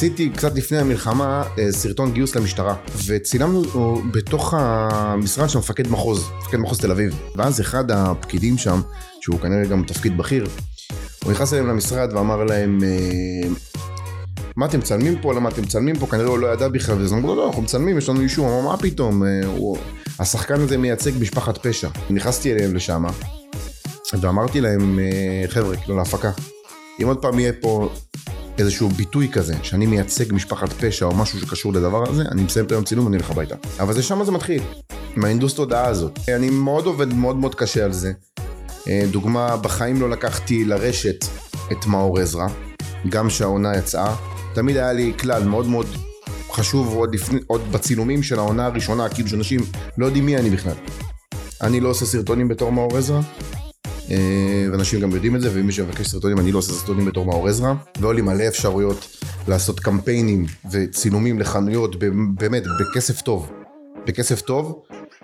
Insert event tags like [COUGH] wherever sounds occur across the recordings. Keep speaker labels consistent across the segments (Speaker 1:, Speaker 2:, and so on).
Speaker 1: עשיתי קצת לפני המלחמה אה, סרטון גיוס למשטרה וצילמנו אותו בתוך המשרד של מפקד מחוז, מפקד מחוז תל אביב ואז אחד הפקידים שם, שהוא כנראה גם תפקיד בכיר, הוא נכנס אליהם למשרד ואמר להם אה, מה אתם מצלמים פה? למה אתם מצלמים פה? כנראה הוא לא ידע בכלל ואז אמרו לו לא, אנחנו מצלמים, יש לנו אישור, אמר מה פתאום? אה, הוא... השחקן הזה מייצג משפחת פשע. נכנסתי אליהם לשם ואמרתי להם חבר'ה, כאילו להפקה אם עוד פעם יהיה פה איזשהו ביטוי כזה, שאני מייצג משפחת פשע או משהו שקשור לדבר הזה, אני מסיים את היום צילום ואני הולך הביתה. אבל זה שם זה מתחיל, עם ההינדוס תודעה הזאת. אני מאוד עובד מאוד מאוד קשה על זה. אה, דוגמה, בחיים לא לקחתי לרשת את מאור עזרא, גם שהעונה יצאה. תמיד היה לי כלל מאוד מאוד חשוב עוד, לפני, עוד בצילומים של העונה הראשונה, כאילו שאנשים לא יודעים מי אני בכלל. אני לא עושה סרטונים בתור מאור עזרא, ואנשים גם יודעים את זה, ומי שמבקש סרטונים, אני לא עושה סרטונים בתור מאור עזרא, ועוד לי מלא אפשרויות לעשות קמפיינים וצילומים לחנויות, באמת, בכסף טוב. בכסף טוב,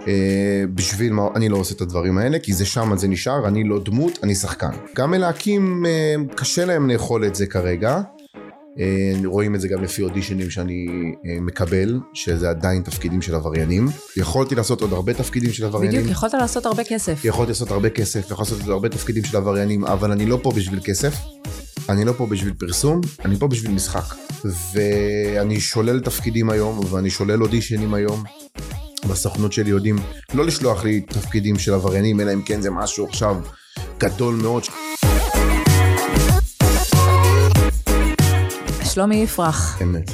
Speaker 1: אה, בשביל מה, אני לא עושה את הדברים האלה, כי זה שם, זה נשאר, אני לא דמות, אני שחקן. גם מלהקים, אה, קשה להם לאכול את זה כרגע. אה, רואים את זה גם לפי אודישנים שאני אה, מקבל, שזה עדיין תפקידים של עבריינים. יכולתי לעשות עוד הרבה תפקידים של עבריינים.
Speaker 2: בדיוק, יכולת לעשות הרבה כסף.
Speaker 1: יכולתי לעשות הרבה כסף, יכולתי לעשות עוד הרבה תפקידים של עבריינים, אבל אני לא פה בשביל כסף, אני לא פה בשביל פרסום, אני פה בשביל משחק. ואני שולל תפקידים היום, ואני שולל אודישנים היום. בסוכנות שלי יודעים לא לשלוח לי תפקידים של עבריינים, אלא אם כן זה משהו עכשיו גדול מאוד.
Speaker 2: שלומי יפרח.
Speaker 1: אמת.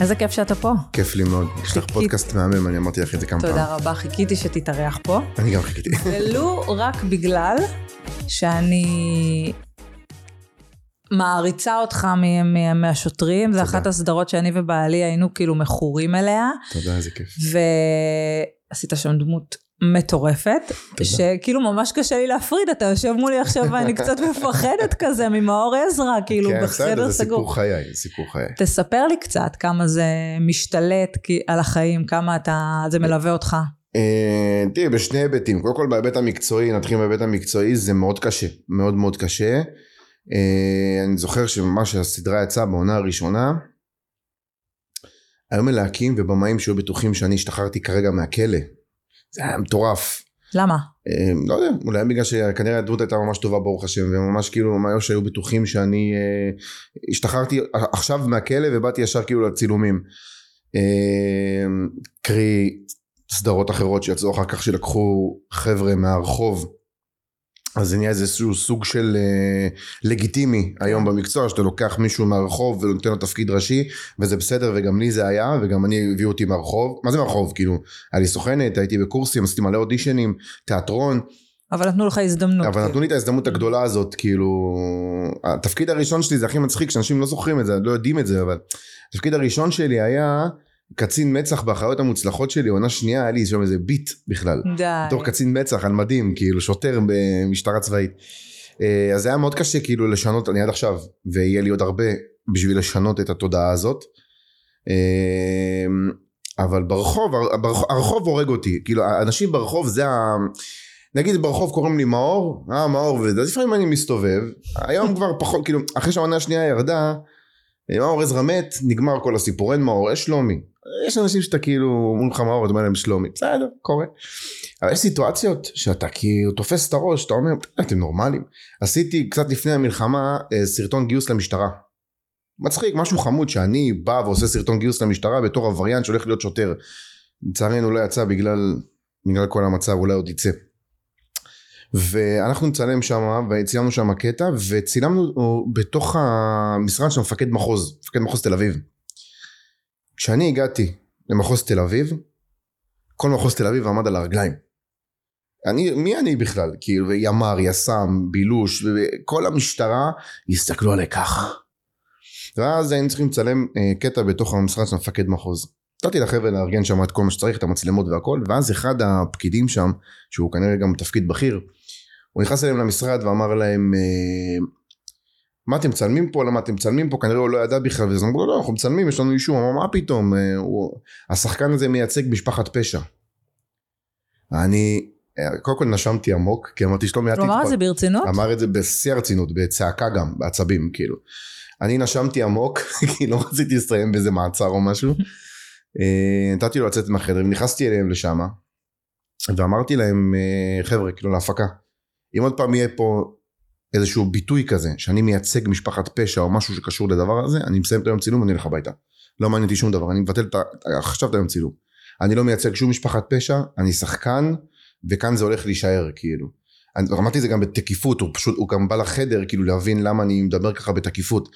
Speaker 2: איזה כיף שאתה פה.
Speaker 1: כיף לי מאוד. יש לך פודקאסט מהמם, אני אמרתי לך את זה כמה פעמים.
Speaker 2: תודה רבה, חיכיתי שתתארח פה.
Speaker 1: אני גם חיכיתי. [LAUGHS]
Speaker 2: ולו רק בגלל שאני מעריצה אותך מהשוטרים, זו אחת הסדרות שאני ובעלי היינו כאילו מכורים אליה.
Speaker 1: תודה, איזה כיף.
Speaker 2: ועשית שם דמות מטורפת, שכאילו ממש קשה לי להפריד, אתה יושב מולי עכשיו ואני [LAUGHS] קצת מפחדת כזה ממאור עזרא, כאילו
Speaker 1: כן,
Speaker 2: בחדר סגור.
Speaker 1: זה סיפור חיי, סיפור חיי.
Speaker 2: תספר לי קצת כמה זה משתלט על החיים, כמה אתה, זה מלווה אותך.
Speaker 1: אה, תראי, בשני היבטים. קודם כל בהיבט המקצועי, נתחיל בהיבט המקצועי, זה מאוד קשה, מאוד מאוד קשה. אה, אני זוכר שממש הסדרה יצאה בעונה הראשונה, היו מלהקים ובמאים שהיו בטוחים שאני השתחררתי כרגע מהכלא. זה היה מטורף.
Speaker 2: למה?
Speaker 1: אה, לא יודע, אולי בגלל שכנראה הדמות הייתה ממש טובה ברוך השם וממש כאילו ממש היו בטוחים שאני אה, השתחררתי עכשיו מהכלא ובאתי ישר כאילו לצילומים. אה, קרי סדרות אחרות שיצאו אחר כך שלקחו חבר'ה מהרחוב אז זה נהיה איזשהו סוג של אה, לגיטימי היום במקצוע שאתה לוקח מישהו מהרחוב ונותן לו תפקיד ראשי וזה בסדר וגם לי זה היה וגם אני הביאו אותי מהרחוב. מה זה מהרחוב? כאילו היה לי סוכנת הייתי בקורסים עשיתי מלא אודישנים תיאטרון.
Speaker 2: אבל נתנו לך הזדמנות.
Speaker 1: אבל נתנו לי את ההזדמנות הגדולה הזאת כאילו התפקיד הראשון שלי זה הכי מצחיק שאנשים לא זוכרים את זה לא יודעים את זה אבל התפקיד הראשון שלי היה קצין מצח באחיות המוצלחות שלי, עונה שנייה היה לי שם איזה ביט בכלל.
Speaker 2: די.
Speaker 1: בתור קצין מצח על מדים, כאילו שוטר במשטרה צבאית. אה, אז זה היה מאוד קשה כאילו לשנות, אני עד עכשיו, ויהיה לי עוד הרבה בשביל לשנות את התודעה הזאת. אה, אבל ברחוב, ברחוב, הרחוב הורג אותי, כאילו אנשים ברחוב זה ה... נגיד ברחוב קוראים לי מאור, אה מאור וזה, אז לפעמים אני מסתובב, היום כבר פחות, כאילו אחרי שהעונה השנייה ירדה, מאור עזרא מת, נגמר כל הסיפור, אין מאור, יש שלומי. יש אנשים שאתה כאילו אומרים לך מאור, אתה אומר להם שלומי, בסדר, קורה. אבל יש סיטואציות שאתה כאילו תופס את הראש, אתה אומר, אתם נורמלים. עשיתי קצת לפני המלחמה אה, סרטון גיוס למשטרה. מצחיק, משהו חמוד שאני בא ועושה סרטון גיוס למשטרה בתור עבריין שהולך להיות שוטר. לצערנו לא יצא בגלל, בגלל כל המצב, אולי עוד יצא. ואנחנו נצלם שם וצילמנו שם קטע וצילמנו בתוך המשרד של מפקד מחוז, מפקד מחוז תל אביב. כשאני הגעתי למחוז תל אביב, כל מחוז תל אביב עמד על הרגליים. אני, מי אני בכלל? כאילו, ימ"ר, יס"מ, בילוש, כל המשטרה הסתכלו עליי ככה. ואז היינו צריכים לצלם אה, קטע בתוך המשרד של מפקד מחוז. נתתי לחבר'ה לארגן שם את כל מה שצריך, את המצלמות והכל, ואז אחד הפקידים שם, שהוא כנראה גם תפקיד בכיר, הוא נכנס אליהם למשרד ואמר להם, אה, מה אתם מצלמים פה? למה אתם מצלמים פה? כנראה הוא לא ידע בכלל, ואז אמרו לו, לא, אנחנו מצלמים, יש לנו אישור. אמר, מה פתאום? אה, הוא... השחקן הזה מייצג משפחת פשע. אני, אה, קודם כל נשמתי עמוק, כי אמרתי שלומי,
Speaker 2: הוא אמר את זה ברצינות?
Speaker 1: אמר את זה בשיא הרצינות, בצעקה גם, בעצבים, כאילו. אני נשמתי עמוק, [LAUGHS] כי לא רציתי לסיים באיזה מעצר או משהו. [LAUGHS] אה, נתתי לו לצאת מהחדר ונכנסתי אליהם לשם ואמרתי להם חבר'ה כאילו להפקה אם עוד פעם יהיה פה איזשהו ביטוי כזה שאני מייצג משפחת פשע או משהו שקשור לדבר הזה אני מסיים את היום צילום ואני הולך הביתה. לא מעניין אותי שום דבר אני מבטל את ה... עכשיו את היום צילום. אני לא מייצג שום משפחת פשע אני שחקן וכאן זה הולך להישאר כאילו. אני אמרתי את זה גם בתקיפות הוא פשוט הוא גם בא לחדר כאילו להבין למה אני מדבר ככה בתקיפות.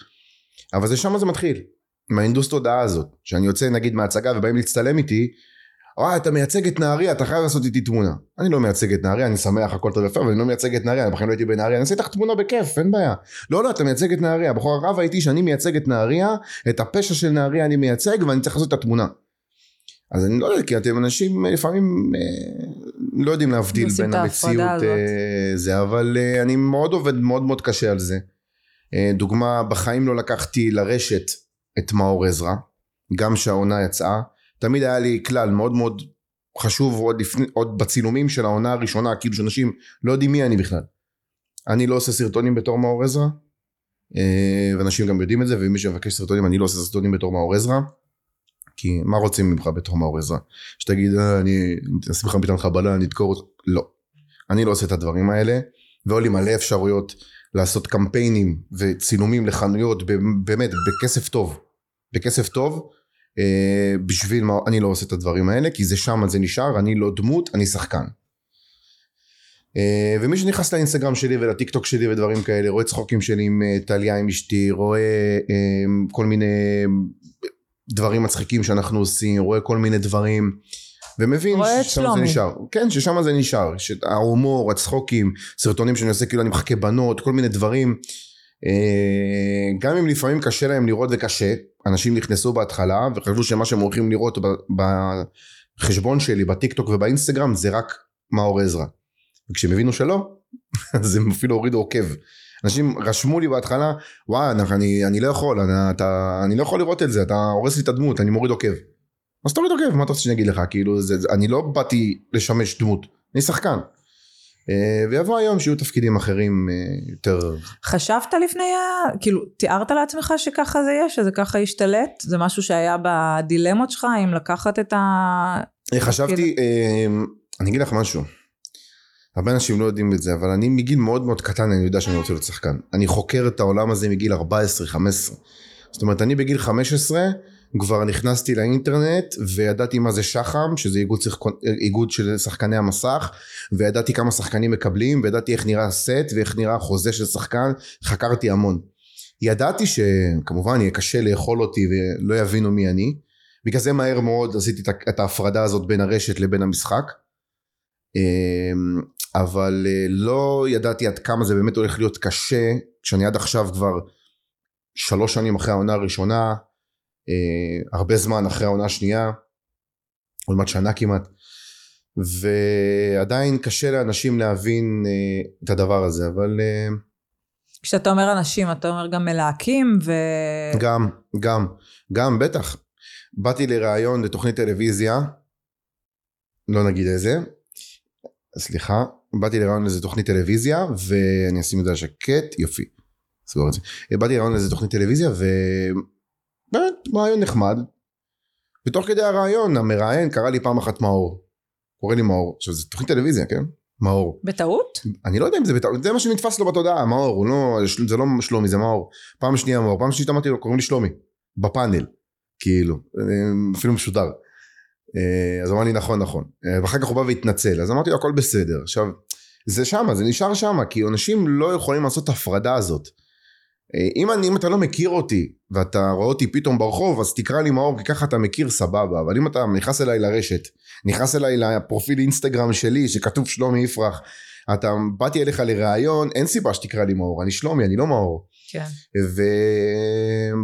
Speaker 1: אבל זה שם זה מתחיל עם האינדוס תודעה הזאת שאני יוצא נגיד מההצגה ובאים להצטלם איתי וואי אתה מייצג את נהריה אתה חייב לעשות איתי תמונה. אני לא מייצג את נהריה אני שמח הכל טוב יפה אבל אני לא מייצג את נהריה בכלל לא הייתי בנהריה אני אעשה איתך תמונה בכיף אין בעיה. לא לא אתה מייצג את נהריה בחור הרב הייתי שאני מייצג את נהריה את הפשע של נהריה אני מייצג ואני צריך לעשות את התמונה. אז אני לא יודע כי אתם אנשים לפעמים אה, לא יודעים להבדיל בין המציאות. אה, זה אבל אה, אני מאוד עובד מאוד מאוד קשה על זה. אה, דוגמה בחיים לא לקחתי לרשת את מאור עזרא גם שהעונה יצאה תמיד היה לי כלל מאוד מאוד חשוב עוד, לפני, עוד בצילומים של העונה הראשונה כאילו שאנשים לא יודעים מי אני בכלל. אני לא עושה סרטונים בתור מאור עזרא אה, ואנשים גם יודעים את זה ומי שמבקש סרטונים אני לא עושה סרטונים בתור מאור עזרא כי מה רוצים ממך בתור מאור עזרא? שתגיד אה, אני אשים לך ביטן חבלה אני אדקור אותך. לא. אני לא עושה את הדברים האלה ועוד לי מלא אפשרויות לעשות קמפיינים וצילומים לחנויות באמת בכסף טוב. בכסף טוב בשביל מה אני לא עושה את הדברים האלה כי זה שם זה נשאר אני לא דמות אני שחקן. אה, ומי שנכנס לאינסטגרם שלי ולטיק טוק שלי ודברים כאלה רואה צחוקים שלי עם אה, טליה עם אשתי רואה אה, כל מיני דברים מצחיקים שאנחנו עושים רואה כל מיני דברים ומבין ששם זה. נשאר. כן ששם זה נשאר. שההומור הצחוקים סרטונים שאני עושה כאילו אני מחכה בנות כל מיני דברים. אה, גם אם לפעמים קשה להם לראות וקשה אנשים נכנסו בהתחלה וחשבו שמה שהם הולכים לראות בחשבון שלי בטיק טוק ובאינסטגרם זה רק מאור עזרא וכשהם הבינו שלא [LAUGHS] אז הם אפילו הורידו עוקב. אנשים רשמו לי בהתחלה וואי אני, אני לא יכול אני, אתה, אני לא יכול לראות את זה אתה הורס לי את הדמות אני מוריד עוקב. אז תוריד עוקב מה אתה רוצה שאני אגיד לך? כאילו זה, אני לא באתי לשמש דמות אני שחקן. אה, ויבוא היום שיהיו תפקידים אחרים אה, יותר
Speaker 2: חשבת לפני. כאילו, תיארת לעצמך שככה זה יהיה, שזה ככה ישתלט? זה משהו שהיה בדילמות שלך, אם לקחת את ה...
Speaker 1: אה, חשבתי, אה, אני אגיד לך משהו. הרבה אנשים לא יודעים את זה, אבל אני מגיל מאוד מאוד קטן אני יודע שאני רוצה להיות שחקן. אני חוקר את העולם הזה מגיל 14-15. זאת אומרת, אני בגיל 15 כבר נכנסתי לאינטרנט וידעתי מה זה שח"ם, שזה איגוד, שחק... איגוד של שחקני המסך, וידעתי כמה שחקנים מקבלים, וידעתי איך נראה הסט ואיך נראה החוזה של שחקן, חקרתי המון. ידעתי שכמובן יהיה קשה לאכול אותי ולא יבינו מי אני, בגלל זה מהר מאוד עשיתי את ההפרדה הזאת בין הרשת לבין המשחק. אמ, אבל אה, לא ידעתי עד כמה זה באמת הולך להיות קשה, כשאני עד עכשיו כבר שלוש שנים אחרי העונה הראשונה, הרבה זמן אחרי העונה השנייה, עוד מעט שנה כמעט, ועדיין קשה לאנשים להבין אה, את הדבר הזה, אבל אה,
Speaker 2: כשאתה אומר אנשים, אתה אומר גם מלהקים ו...
Speaker 1: גם, גם, גם, בטח. באתי לראיון לתוכנית טלוויזיה, לא נגיד איזה, סליחה, באתי לראיון לאיזה תוכנית טלוויזיה, ואני אשים את זה על שקט, יופי, סגור את זה. באתי לראיון לאיזה תוכנית טלוויזיה, ובאמת, רעיון נחמד. ותוך כדי הרעיון, המראיין קרא לי פעם אחת מאור. קורא לי מאור. עכשיו, זה תוכנית טלוויזיה, כן? מאור.
Speaker 2: בטעות?
Speaker 1: אני לא יודע אם זה בטעות, זה מה שנתפס לו בתודעה, מאור, לא, זה לא שלומי, זה מאור. פעם שנייה מאור, פעם שלישית אמרתי לו, קוראים לי שלומי, בפאנל, כאילו, אה, אפילו משודר. אה, אז אמר לי נכון נכון, אה, ואחר כך הוא בא והתנצל, אז אמרתי לו הכל בסדר. עכשיו, זה שמה, זה נשאר שמה, כי אנשים לא יכולים לעשות את ההפרדה הזאת. אה, אם, אני, אם אתה לא מכיר אותי, ואתה רואה אותי פתאום ברחוב, אז תקרא לי מאור, כי ככה אתה מכיר סבבה, אבל אם אתה נכנס אליי לרשת, נכנס אליי לפרופיל אינסטגרם שלי, שכתוב שלומי יפרח, אתה באתי אליך לראיון, אין סיבה שתקרא לי מאור, אני שלומי, אני לא מאור.
Speaker 2: כן.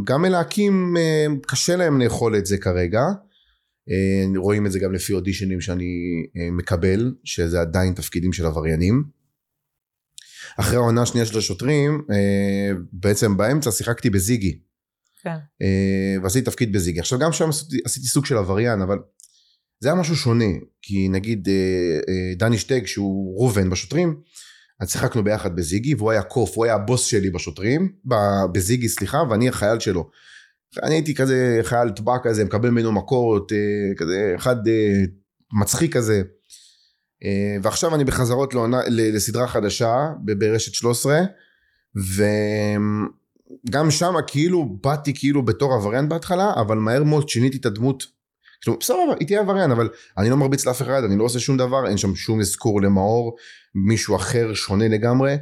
Speaker 1: וגם מלהקים, אה, קשה להם לאכול את זה כרגע. אה, רואים את זה גם לפי אודישנים שאני מקבל, שזה עדיין תפקידים של עבריינים. אחרי העונה השנייה של השוטרים, אה, בעצם באמצע שיחקתי בזיגי.
Speaker 2: כן.
Speaker 1: אה, ועשיתי תפקיד בזיגי. עכשיו גם שם עשיתי, עשיתי סוג של עבריין, אבל זה היה משהו שונה. כי נגיד אה, דני שטג, שהוא ראובן בשוטרים, אז שיחקנו ביחד בזיגי, והוא היה קוף, הוא היה הבוס שלי בשוטרים, בזיגי סליחה, ואני החייל שלו. אני הייתי כזה חייל טבע כזה, מקבל ממנו מכות, כזה אחד מצחיק כזה. אה, ועכשיו אני בחזרות לעונה, לסדרה חדשה ברשת 13, וגם שם כאילו באתי כאילו בתור עבריין בהתחלה, אבל מהר מאוד שיניתי את הדמות. כאילו, בסדר, היא תהיה עבריין, אבל אני לא מרביץ לאף אחד, אני לא עושה שום דבר, אין שם שום אזכור למאור, מישהו אחר שונה לגמרי.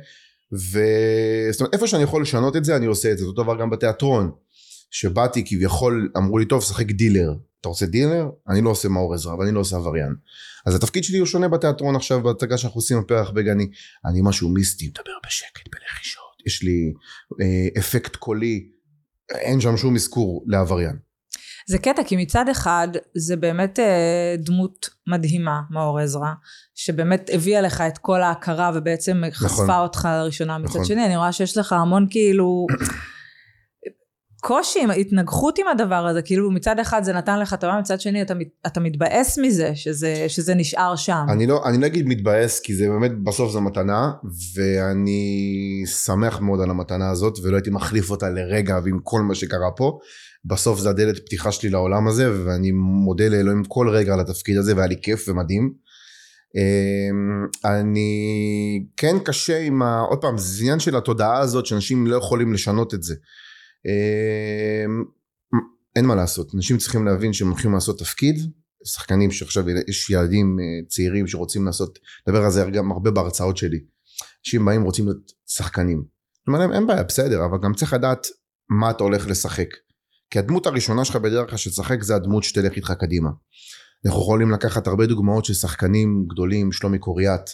Speaker 1: וזאת אומרת, איפה שאני יכול לשנות את זה, אני עושה את זה. אותו דבר גם בתיאטרון. שבאתי כביכול, אמרו לי, טוב, שחק דילר. אתה רוצה דילר? אני לא עושה מאור עזרא, ואני לא עושה עבריין. אז התפקיד שלי הוא שונה בתיאטרון עכשיו, בהצגה שאנחנו עושים בפרח בגני. אני משהו מיסטי, מדבר בשקט, בלחישות. יש לי אה, אפקט קולי, אין שם שום אזכור לעבריין.
Speaker 2: זה קטע, כי מצד אחד זה באמת אה, דמות מדהימה, מאור עזרא, שבאמת הביאה לך את כל ההכרה ובעצם חשפה
Speaker 1: נכון.
Speaker 2: אותך לראשונה. מצד
Speaker 1: נכון.
Speaker 2: שני, אני רואה שיש לך המון כאילו... קושי, עם- התנגחות עם הדבר הזה, כאילו מצד אחד זה נתן לך טובה, מצד שני אתה, אתה מתבאס מזה, שזה, שזה נשאר שם.
Speaker 1: אני לא, אני לא אגיד מתבאס, כי זה באמת, בסוף זו מתנה, ואני שמח מאוד על המתנה הזאת, ולא הייתי מחליף אותה לרגע ועם כל מה שקרה פה. בסוף זה הדלת פתיחה שלי לעולם הזה, ואני מודה לאלוהים כל רגע על התפקיד הזה, והיה לי כיף ומדהים. אמ, אני כן קשה עם ה... עוד פעם, זה עניין של התודעה הזאת, שאנשים לא יכולים לשנות את זה. אמ, אין מה לעשות, אנשים צריכים להבין שהם הולכים לעשות תפקיד, שחקנים שעכשיו יש ילדים אה, צעירים שרוצים לעשות, לדבר על זה גם הרבה בהרצאות שלי. אנשים באים רוצים להיות שחקנים. אני אומר להם אין בעיה בסדר אבל גם צריך לדעת מה אתה הולך לשחק. כי הדמות הראשונה שלך בדרך כלל שתשחק זה הדמות שתלך איתך קדימה. אנחנו יכולים לקחת הרבה דוגמאות של שחקנים גדולים, שלומי קוריאט,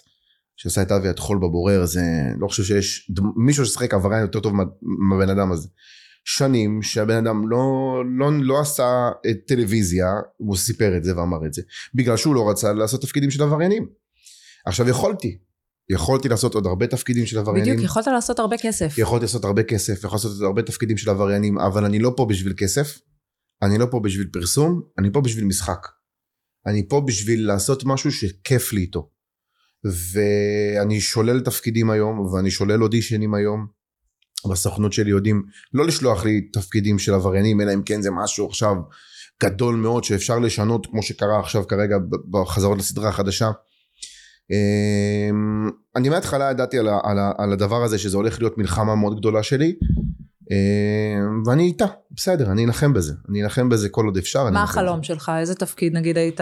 Speaker 1: שעשה את אבי הטחול בבורר, זה לא חושב שיש דמ- מישהו ששחק עבריין יותר טוב מה- מהבן אדם הזה. שנים שהבן אדם לא, לא, לא עשה אה, טלוויזיה, הוא סיפר את זה ואמר את זה, בגלל שהוא לא רצה לעשות תפקידים של עבריינים. עכשיו יכולתי, יכולתי לעשות עוד הרבה תפקידים של עבריינים.
Speaker 2: בדיוק, יכולת לעשות הרבה כסף.
Speaker 1: יכולתי לעשות הרבה כסף, יכולתי לעשות עוד הרבה תפקידים של עבריינים, אבל אני לא פה בשביל כסף, אני לא פה בשביל פרסום, אני פה בשביל משחק. אני פה בשביל לעשות משהו שכיף לי איתו. ואני שולל תפקידים היום, ואני שולל אודישנים היום. בסוכנות שלי יודעים לא לשלוח לי תפקידים של עבריינים, אלא אם כן זה משהו עכשיו גדול מאוד שאפשר לשנות, כמו שקרה עכשיו כרגע בחזרות לסדרה החדשה. אמ, אני מההתחלה ידעתי על, על, על הדבר הזה שזה הולך להיות מלחמה מאוד גדולה שלי אמ, ואני איתה, בסדר, אני אלחם בזה, אני אלחם בזה כל עוד אפשר.
Speaker 2: מה החלום. שלך? איזה תפקיד נגיד היית,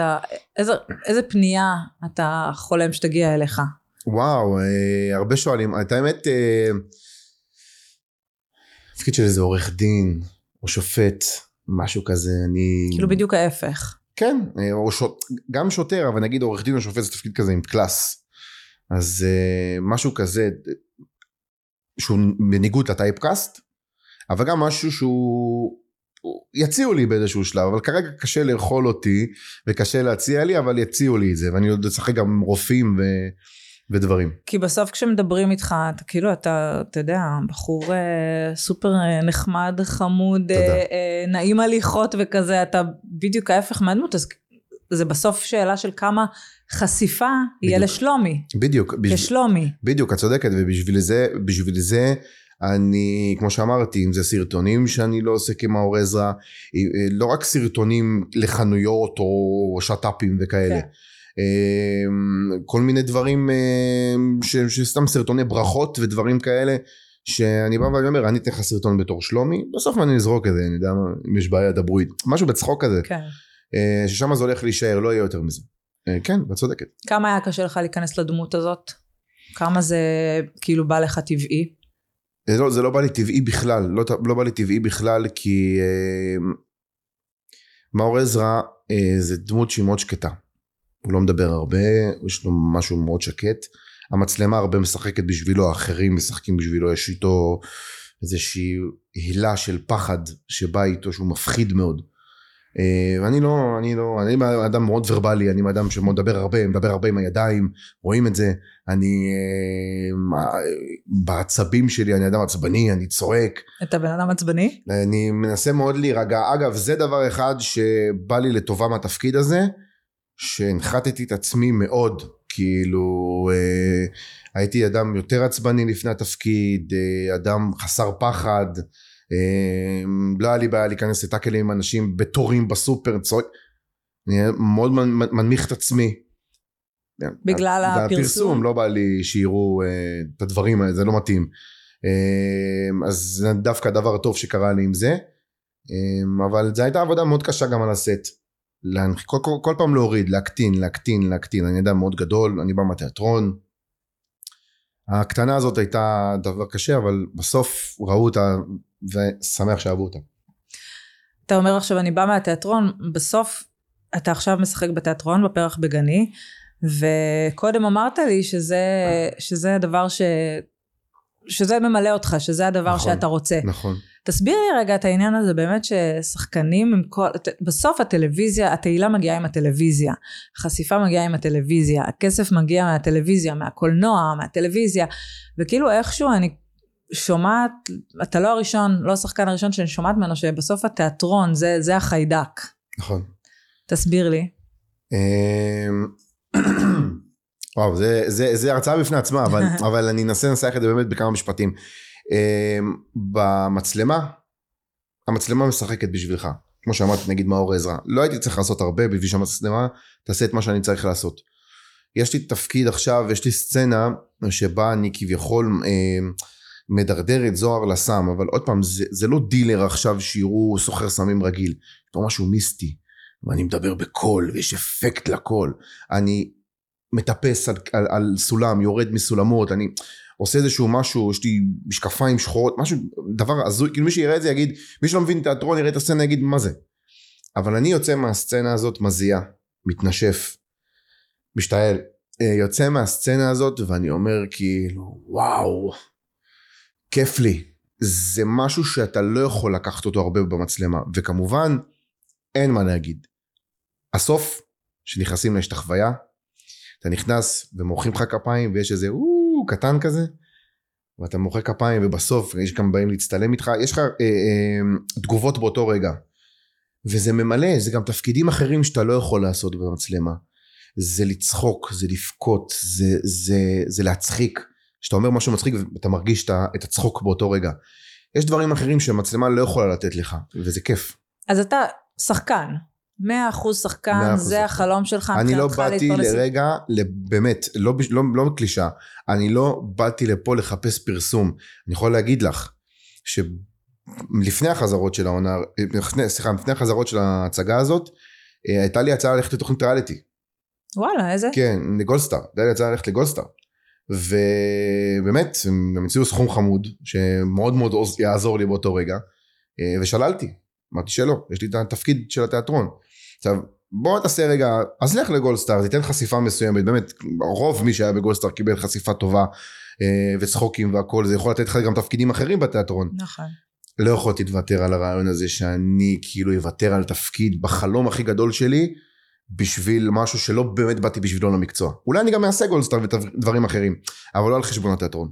Speaker 2: איזה, איזה פנייה אתה חולם שתגיע אליך?
Speaker 1: וואו, אה, הרבה שואלים, את האמת, אה, תפקיד של איזה עורך דין או שופט, משהו כזה, אני...
Speaker 2: כאילו בדיוק ההפך.
Speaker 1: כן, אה, או שוט... גם שוטר, אבל נגיד עורך דין או שופט זה תפקיד כזה עם קלאס. אז אה, משהו כזה, שהוא בניגוד לטייפקאסט, אבל גם משהו שהוא... הוא- יציעו לי באיזשהו שלב, אבל כרגע קשה לאכול אותי, וקשה להציע לי, אבל יציעו לי את זה, ואני עוד אשחק גם עם רופאים ו... ודברים.
Speaker 2: כי בסוף כשמדברים איתך, אתה כאילו, אתה, אתה יודע, בחור אה, סופר אה, נחמד, חמוד, אה. אה, נעים הליכות וכזה, אתה בדיוק ההפך מהדמות, אז זה בסוף שאלה של כמה חשיפה יהיה
Speaker 1: בדיוק.
Speaker 2: לשלומי,
Speaker 1: בדיוק,
Speaker 2: כשלומי.
Speaker 1: בדיוק, את צודקת, ובשביל זה, בשביל זה, אני, כמו שאמרתי, אם זה סרטונים שאני לא עושה כמאור עזרא, אה, לא רק סרטונים לחנויות או שת"פים וכאלה.
Speaker 2: כן.
Speaker 1: אה, כל מיני דברים אה, ש- שסתם סרטוני ברכות ודברים כאלה שאני בא ואני אומר אני אתן לך סרטון בתור שלומי בסוף אני אזרוק את זה אני יודע אם יש בעיה דברו איתי משהו בצחוק כזה
Speaker 2: כן.
Speaker 1: אה, ששם זה הולך להישאר לא יהיה יותר מזה אה, כן את צודקת
Speaker 2: כמה היה קשה לך להיכנס לדמות הזאת? כמה זה כאילו בא לך טבעי?
Speaker 1: זה לא, זה לא בא לי טבעי בכלל, לא, לא בא לי טבעי בכלל כי מאור עזרא זה דמות שהיא מאוד שקטה. הוא לא מדבר הרבה, יש לו משהו מאוד שקט. המצלמה הרבה משחקת בשבילו, האחרים משחקים בשבילו, יש איתו איזושהי הילה של פחד שבאה איתו שהוא מפחיד מאוד. אה, ואני לא, אני לא, אני אדם מאוד ורבלי, אני אדם שמדבר הרבה, מדבר הרבה עם הידיים, רואים את זה, אני אה, בעצבים שלי, אני אדם עצבני, אני צועק,
Speaker 2: אתה בן אדם עצבני?
Speaker 1: אני מנסה מאוד להירגע. אגב, זה דבר אחד שבא לי לטובה מהתפקיד הזה, שהנחתתי את עצמי מאוד כאילו אה, הייתי אדם יותר עצבני לפני התפקיד, אה, אדם חסר פחד, אה, לא היה לי בעיה להיכנס לטאקלים עם אנשים בתורים בסופר, צועק, אני מאוד מנמיך את עצמי.
Speaker 2: בגלל הפרסום?
Speaker 1: הפרסום, לא בא לי שיראו אה, את הדברים האלה, זה לא מתאים. אה, אז זה דווקא הדבר הטוב שקרה לי עם זה. אה, אבל זו הייתה עבודה מאוד קשה גם על הסט. להנח... כל, כל, כל פעם להוריד, להקטין, להקטין, להקטין. אני יודע מאוד גדול, אני בא מהתיאטרון. הקטנה הזאת הייתה דבר קשה, אבל בסוף ראו אותה ושמח שאהבו אותה.
Speaker 2: אתה אומר עכשיו אני בא מהתיאטרון, בסוף אתה עכשיו משחק בתיאטרון בפרח בגני, וקודם אמרת לי שזה, שזה הדבר ש... שזה ממלא אותך, שזה הדבר נכון, שאתה רוצה.
Speaker 1: נכון.
Speaker 2: תסביר לי רגע את העניין הזה באמת ששחקנים עם כל, בסוף הטלוויזיה, התהילה מגיעה עם הטלוויזיה, החשיפה מגיעה עם הטלוויזיה, הכסף מגיע מהטלוויזיה, מהקולנוע, מהטלוויזיה, וכאילו איכשהו אני שומעת, אתה לא הראשון, לא השחקן הראשון שאני שומעת ממנו, שבסוף התיאטרון זה, זה החיידק.
Speaker 1: נכון.
Speaker 2: תסביר לי.
Speaker 1: אמ, [COUGHS] וואו, זה, זה, זה הרצאה בפני עצמה, אבל, [LAUGHS] אבל אני אנסה לנסח את זה באמת בכמה משפטים. אמ, במצלמה, המצלמה משחקת בשבילך. כמו שאמרתי, נגיד מאור עזרא. לא הייתי צריך לעשות הרבה בשביל שהמצלמה תעשה את מה שאני צריך לעשות. יש לי תפקיד עכשיו, יש לי סצנה שבה אני כביכול אה, מדרדר את זוהר לסם, אבל עוד פעם, זה, זה לא דילר עכשיו שיראו סוחר סמים רגיל. זה לא משהו מיסטי. ואני מדבר בקול, ויש אפקט לקול. אני מטפס על, על, על סולם, יורד מסולמות, אני עושה איזשהו משהו, יש לי משקפיים שחורות, משהו, דבר הזוי, כאילו מי שיראה את זה יגיד, מי שלא מבין תיאטרון יראה את הסצנה יגיד מה זה. אבל אני יוצא מהסצנה הזאת מזיע, מתנשף, משתעל, אה, יוצא מהסצנה הזאת ואני אומר כאילו וואו, כיף לי. זה משהו שאתה לא יכול לקחת אותו הרבה במצלמה, וכמובן אין מה להגיד. הסוף, שנכנסים לאשת החוויה, אתה נכנס ומוחאים לך כפיים ויש איזה קטן כזה, ואתה מוחא כפיים ובסוף יש גם באים להצטלם איתך, יש לך אה, אה, תגובות באותו רגע. וזה ממלא, זה גם תפקידים אחרים שאתה לא יכול לעשות במצלמה. זה לצחוק, זה לבכות, זה, זה, זה להצחיק. כשאתה אומר משהו מצחיק ואתה מרגיש את הצחוק באותו רגע. יש דברים אחרים שהמצלמה לא יכולה לתת לך, וזה כיף.
Speaker 2: אז אתה שחקן. מאה אחוז שחקן, זה שחקן. החלום שלך
Speaker 1: אני לא באתי לרגע, באמת, לא, לא, לא קלישה, אני לא באתי לפה לחפש פרסום. אני יכול להגיד לך, שלפני החזרות של העונה, סליחה, לפני החזרות של ההצגה הזאת, אה, הייתה לי הצעה ללכת לתוכנית ריאליטי.
Speaker 2: וואלה, איזה?
Speaker 1: כן, לגולדסטאר, הייתה לי הצעה ללכת לגולדסטאר. ובאמת, הם הציעו סכום חמוד, שמאוד מאוד יעזור לי באותו רגע, אה, ושללתי. אמרתי שלא, יש לי את התפקיד של התיאטרון. עכשיו, בוא תעשה רגע, אז לך לגולדסטאר, זה ייתן חשיפה מסוימת, באמת, רוב מי שהיה בגולדסטאר קיבל חשיפה טובה אה, וצחוקים והכל, זה יכול לתת לך גם תפקידים אחרים בתיאטרון.
Speaker 2: נכון.
Speaker 1: לא יכולתי לוותר על הרעיון הזה שאני כאילו אוותר על תפקיד בחלום הכי גדול שלי, בשביל משהו שלא באמת באתי בשבילו למקצוע. אולי אני גם אעשה גולדסטאר ודברים אחרים, אבל לא על חשבון התיאטרון.